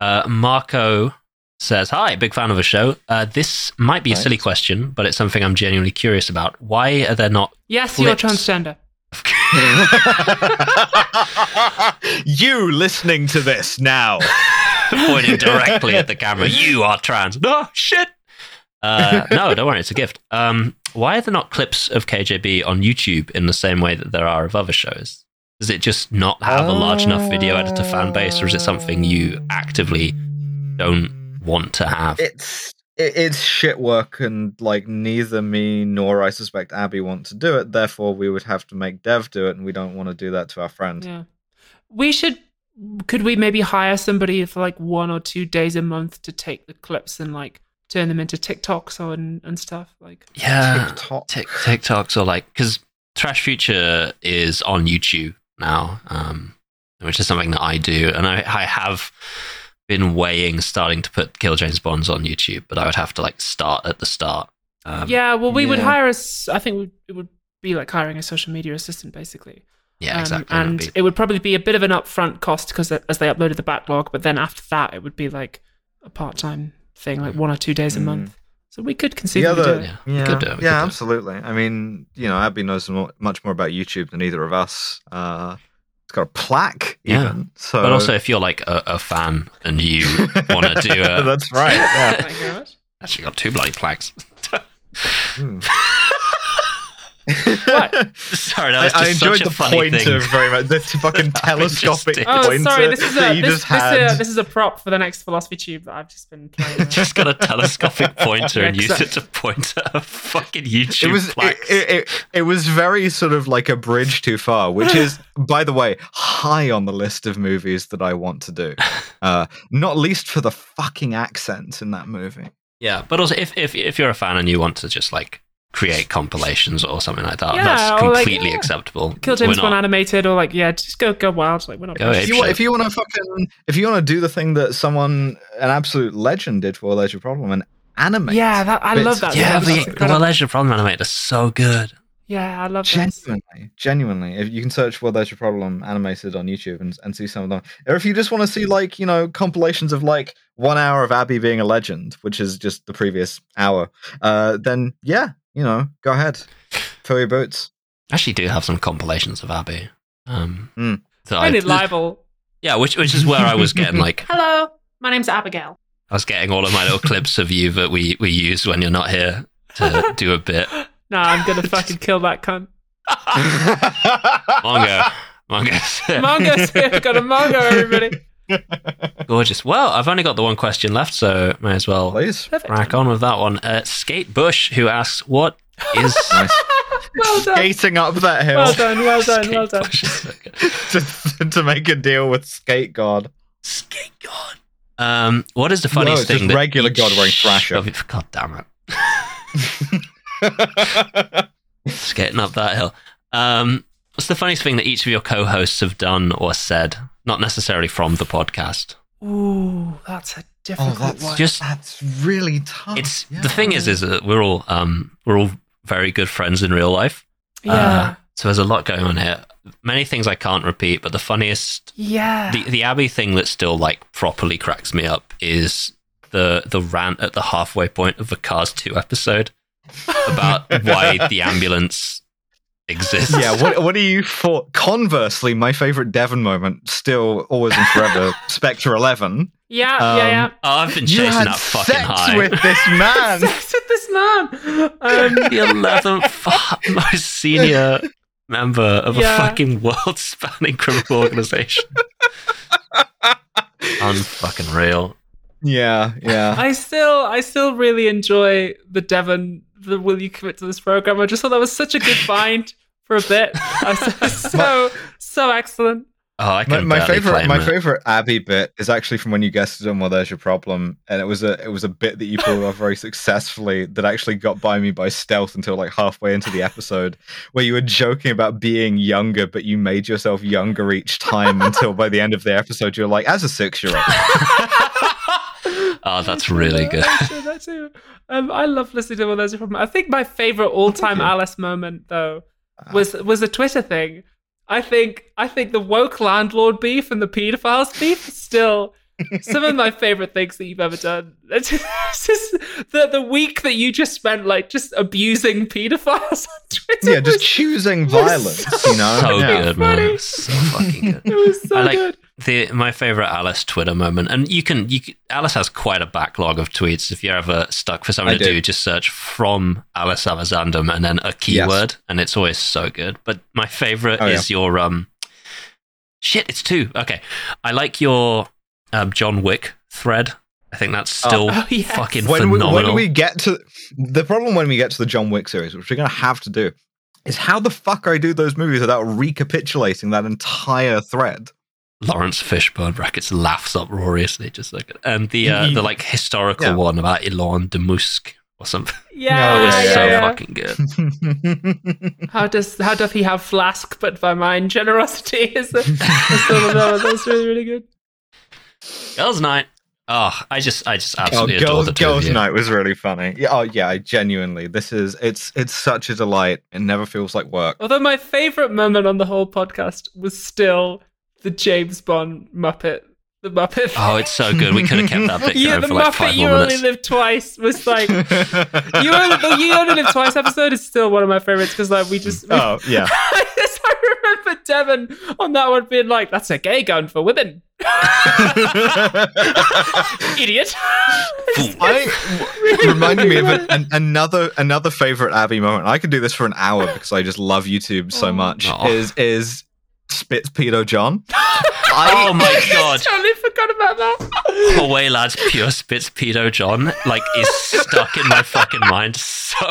Uh, Marco says, Hi, big fan of the show. Uh, this might be a silly question, but it's something I'm genuinely curious about. Why are there not. yes, Flips. you're transgender. <laughs> you listening to this now? <laughs> pointing directly at the camera. You are trans. No shit. Uh, no, don't worry. It's a gift. Um, why are there not clips of KJB on YouTube in the same way that there are of other shows? Does it just not have a large enough video editor fan base, or is it something you actively don't want to have? It's it, it's shit work, and like neither me nor I suspect Abby want to do it. Therefore, we would have to make Dev do it, and we don't want to do that to our friend. Yeah. We should could we maybe hire somebody for like one or two days a month to take the clips and like turn them into TikToks or and, and stuff? Like yeah, TikTok. Tik TikToks or like because Trash Future is on YouTube now, um, which is something that I do, and I, I have been weighing starting to put Kill James Bonds on YouTube, but I would have to like start at the start. Um, Yeah, well we would hire us I think we- it would be like hiring a social media assistant basically. yeah, Um, exactly. It would and be- it would probably be a bit of an upfront cost because as they uploaded the backlog, but then after that it would be like a part-time thing like one or two days a Mm. month. So we could The conceivably other, do it. Yeah, yeah, we could do it, we could yeah, do it. absolutely. I mean, you know, Abby knows much more about YouTube than either of us. Uh, it's got a plaque, Yeah. even. So, but also, if you're like a, a fan and you <laughs> want to do a, that's right. Yeah. <laughs> Thank you very much. actually got two bloody plaques. Hmm. <laughs> What? <laughs> Sorry, that I, was just I enjoyed such a the funny thing. pointer very much. The fucking <laughs> telescopic Interesting. Oh, sorry. This is that a you this, just this, had. uh, this is a prop for the next philosophy tube that I've just been playing. with. just got a telescopic <laughs> pointer and Yeah, used 'cause I- it to point at a fucking YouTube it was it, it, it, it was very sort of like a bridge too far which is by the way high on the list of movies that i want to do uh not least for the fucking accents in that movie yeah, but also if, if if you're a fan and you want to just like create compilations or something like that, Yeah, that's or, like, completely yeah. acceptable. Kill James We're Bond animated or like yeah, just go go wild. Like we're not. Go if you, want, if you want to fucking if you want to do the thing that someone an absolute legend did for Leisure Problem and animate Yeah, that, I bits love that. it. Yeah, That's the, the Leisure Problem animator is so good. yeah, I love that. Genuinely, genuinely. If you can search "Well, There's Your Problem" animated on YouTube and, and see some of them, or if you just want to see like you know compilations of like one hour of Abby being a legend, which is just the previous hour, uh, then yeah, you know, go ahead, fill your boots. I actually do have some compilations of Abby. Um, that I I- need libel. yeah, which which is where I was getting like <laughs> Hello, my name's Abigail. I was getting all of my little clips of you that we we use when you're not here to do a bit. <laughs> No, I'm gonna <laughs> fucking kill that cunt. Mongo, Mongo's Mongo's here. Got a Mongo, everybody. Gorgeous. Well, I've only got the one question left, so may as well Please, Perfect. crack on with that one. Uh, Skate Bush, who asks, "What is <laughs> nice. Well done. Skating up that hill Well done. Well done. Skate Well done. Bush is so good. <laughs> to, to make a deal with Skate God. Skate God. Um, what is the funniest it's thing? just that regular each God wearing Thrasher. of God damn it! <laughs> Skating up that hill. Um, what's the funniest thing that each of your co-hosts have done or said? Not necessarily from the podcast. Ooh, that's a oh, difficult that's one. Just that's really tough. it's Yeah. the thing is, is that we're all um we're all very good friends in real life. yeah. Uh, so there's a lot going on here. Many things I can't repeat, but the funniest yeah. the the Abby thing that still like properly cracks me up is the the rant at the halfway point of the Cars 2 episode about <laughs> why the ambulance exists. yeah, what what do you for? Conversely, my favorite Devon moment, still always and forever, <laughs> Spectre Eleven. Yeah, Um, yeah, yeah. Oh, I've been You chasing had that fucking sex high. with this <laughs> man. Sex with this man. Um, the eleventh most senior member of Yeah. a fucking world-spanning criminal organization. <laughs> Unfucking real. yeah, yeah. I still, I still really enjoy the Devon. The will you commit to this program? I just thought that was such a good <laughs> find for a bit. <laughs> <laughs> So, so excellent. Oh, I My, can my barely favorite, my it. favorite Abby bit is actually from when you guessed it on "Well, There's Your Problem," and it was a, it was a bit that you pulled off very successfully that actually got by me by stealth until like halfway into the episode, where you were joking about being younger, but you made yourself younger each time until by the end of the episode you're like, as a six year old. oh, that's really good. I enjoy that too. Um, I love listening to all those from. I think my favorite all-time. Alice moment though was was a Twitter thing. I think I think the woke landlord beef and the pedophiles beef is still some of my <laughs> favorite things that you've ever done. <laughs> It's just, the the week that you just spent like just abusing pedophiles on Twitter. yeah, just was- choosing was violence, so you know. So Yeah. good, man. So fucking good. it was so I like good. The my favorite Alice Twitter moment, and you can you can, Alice has quite a backlog of tweets. If you're ever stuck for something I to do. do, just search from Alice Alexandum and then a keyword, and it's always so good. But my favorite Oh, yeah. is your um, shit. It's two. Okay, I like your um, John Wick thread. I think that's still <laughs> Oh, yes. fucking when we, phenomenal. when we get to the problem when we get to the John Wick series, which we're going to have to do, is how the fuck I do those movies without recapitulating that entire thread. Laurence Fishburne brackets laughs uproariously, just like and the uh, You- the like historical Yeah. one about Elon de Musk or something. <laughs> Yeah, Oh, It was yeah, so yeah. fucking good. <laughs> How does how doth he have flask but by mine generosity <laughs> is the, is still. That's really really good. Girls' night. Oh, I just, I just oh, absolutely adore girls, the two girls of you. night was really funny. Yeah, oh yeah, I genuinely. This is it's it's such a delight. It never feels like work. Although my favorite moment on the whole podcast was still the James Bond Muppet, the Muppet. Oh, it's so good. We could have kept that bit <laughs> yeah, going the for like Muppet five you more only minutes. live twice was <laughs> like you only the you only live twice episode is still one of my favorites because like we just we, oh yeah. <laughs> Yes, I remember Devon on that one being like, "That's a gay gun for women." Idiot. I reminded me of an, an, another another favorite Abby moment. I could do this for an hour because I just love YouTube so Oh. much. Aw. Is is Spitz Pedo John? <laughs> I, Oh my <laughs> god! totally forgot about that. Oh, Away lads, pure spits pedo John like is stuck in my fucking mind. So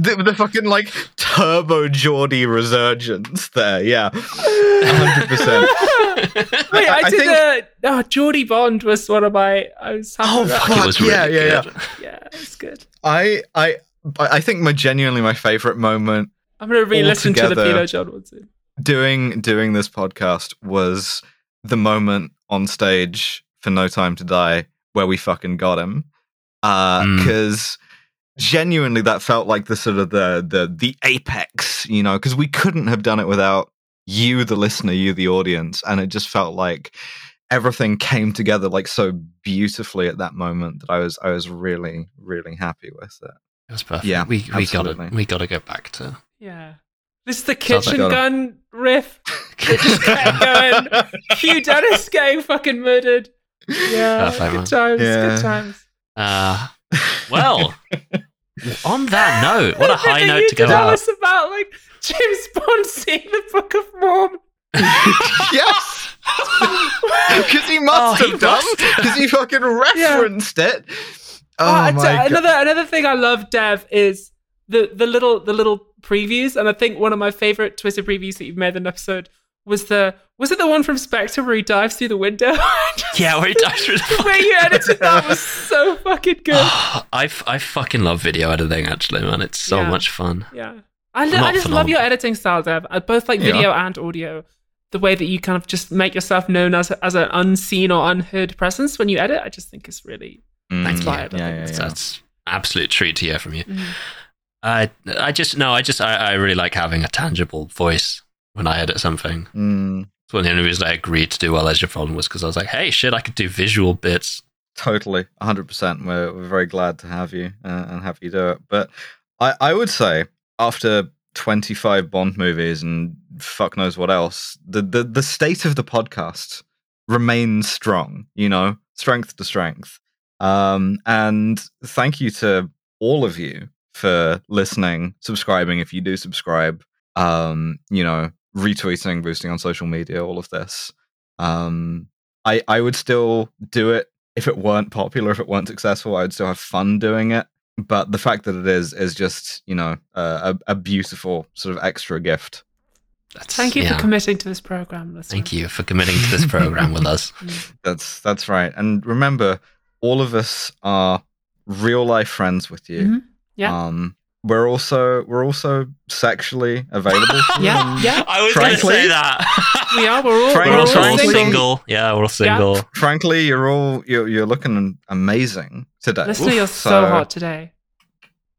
the, the fucking like turbo Geordie resurgence there. Yeah, hundred percent. <laughs> Wait, I, I did. think- oh, Geordie Bond was one of my. I was happy Oh, fuck. it was yeah, really yeah, good. Yeah, it's good. I I I think my genuinely my favorite moment I'm gonna re-listen to the Altogether- Pedo John one soon. Doing doing this podcast was the moment on stage for No Time to Die where we fucking got him. Mm. Because genuinely that felt like the sort of the the the apex, you know, because we couldn't have done it without you, the listener, you, the audience, and it just felt like everything came together like so beautifully at that moment that I was I was really really happy with it. It was perfect. Yeah, we we gotta we gotta go back to. Yeah. This is the Sounds like kitchen a- gun riff. It just <laughs> kept going. Hugh Dennis getting fucking murdered. Yeah, Perfect, good times. Yeah. Good times. Uh, well, on that <laughs> note, what a high note you to go did tell out. us about like James Bond seeing the Book of Mormon. <laughs> yes, because he must Oh, he have done because he fucking referenced it. Oh, Oh, my tell- god! another another thing I love, Dev, is the the little the little previews, and I think one of my favorite Twitter previews that you've made in an episode was the was it the one from Spectre where he dives through the window? <laughs> Yeah, where he dives through the <laughs> the way you edited that was so fucking good. <sighs> I, f- I fucking love video editing, actually, man. It's so Yeah. much fun. Yeah, I, lo- Not I just love your editing style, Dev. uh, Both like Yeah. video and audio. The way that you kind of just make yourself known as as an unseen or unheard presence when you edit, I just think is really Mm, Thank inspired. I Yeah, think yeah, yeah. That's absolute treat to hear from you. Mhm. I I just no, I just I, I really like having a tangible voice when I edit something. Mm, It's one of the only reasons I agreed to do well as your problem was because I was like, hey, shit, I could do visual bits. totally, hundred percent. We're we're very glad to have you uh, and have you do it. But I I would say after 25 Bond movies and fuck knows what else, the, the, the state of the podcast remains strong, you know, strength to strength. Um, and thank you to all of you for listening, subscribing if you do subscribe, um, you know, retweeting, boosting on social media, all of this. Um, I I would still do it if it weren't popular, if it weren't successful. I would still have fun doing it. But the fact that it is is just you know uh, a a beautiful sort of extra gift. That's, Thank you yeah. for committing to this program. Listener. Thank you for committing to this program with us. <laughs> That's that's right. And remember, all of us are real life friends with you. Mhm. Yeah. Um, we're also we're also sexually available. <laughs> Yeah, yeah. I was going to say that. <laughs> We are. We're all, Frank- we're we're all all single. single. Yeah, we're all single. Frankly, you're all you're, you're looking amazing today. Listener, you're so, So- hot today.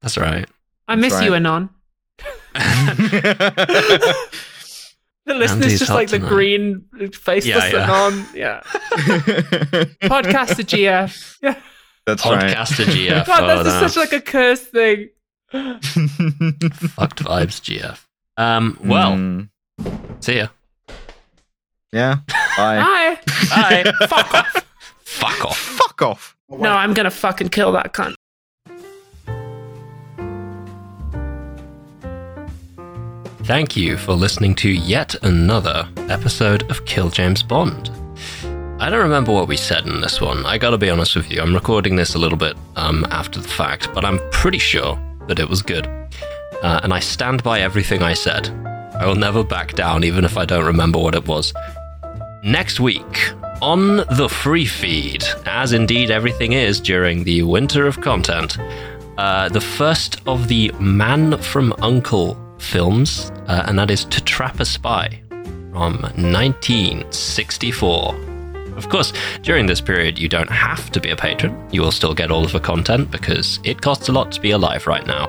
That's right. I miss That's you. Anon. <laughs> The listener's Andy's just like the tonight. green faceless Yeah, yeah. Anon. Yeah. Podcaster GF. Yeah. That's right. Podcaster <laughs> GF. God, oh, that's just no. such like a curse thing. Fucked vibes GF. Um, well, Mm, see ya. yeah. Bye. Hi. Bye. <laughs> Fuck off. Fuck off. Fuck off. No, I'm gonna fucking kill that cunt. Thank you for listening to yet another episode of Kill James Bond. I don't remember what we said in this one. I gotta be honest with you. I'm recording this a little bit um, after the fact, but I'm pretty sure that it was good. Uh, and I stand by everything I said. I will never back down, even if I don't remember what it was. Next week, on the free feed, as indeed everything is during the winter of content, uh, the first of the Man from Uncle films, uh, and that is To Trap a Spy from 1964. Of course, during this period, you don't have to be a patron. You will still get all of the content because it costs a lot to be alive right now.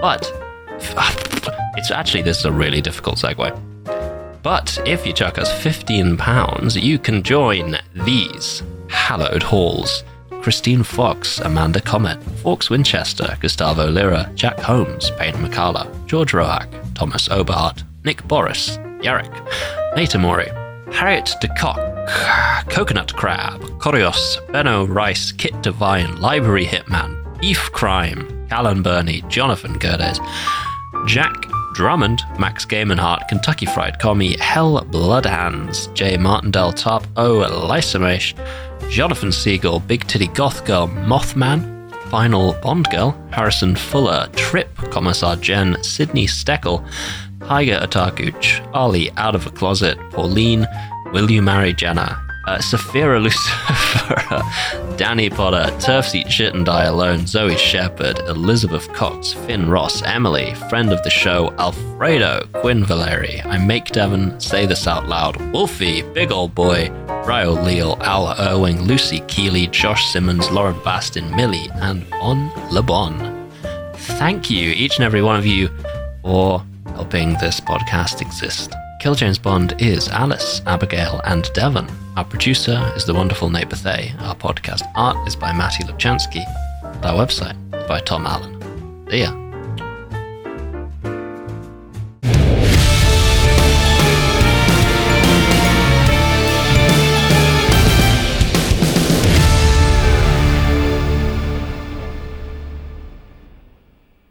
But <sighs> it's actually, this is a really difficult segue. But if you chuck us £15, you can join these hallowed halls. Christine Fox, Amanda Comet, Fawkes Winchester, Gustavo Lira, Jack Holmes, Payne McCalla, George Roack, Thomas Oberhart, Nick Boris, Yarrick, Nate Amori, Harriet DeCock, Coconut Crab, Corios, Benno Rice, Kit Devine, Library Hitman, Beef Crime, Callan Burney, Jonathan Gerdes, Jack Drummond, Max Gamenhart, Kentucky Fried Commie, Hell Bloodhands, J. Martindale Top, O. Lysamesh, Jonathan Siegel, Big Titty Goth Girl, Mothman, Final Bond Girl, Harrison Fuller, Trip, Commissar Jen, Sydney Steckel, Tiger Otakuch, Ali Out of a Closet, Pauline, Will You Marry Jenna, uh, Saphira Lucifer, <laughs> Danny Potter, Turfs Eat Shit and Die Alone, Zoe Shepherd, Elizabeth Cox, Finn Ross, Emily, friend of the show, Alfredo, Quinn Valeri, I Make Devon, Say This Out Loud, Wolfie, Big Old Boy, Ryo Leal, Al Irwing, Lucy Keeley, Josh Simmons, Lauren Bastin, Millie, and Bon LeBon. Thank you, each and every one of you, for helping this podcast exist. Kill James Bond is Alice, Abigail, and Devon. Our producer is the wonderful Nate Bethay. Our podcast art is by Matty Lubchansky. Our website by Tom Allen. See ya.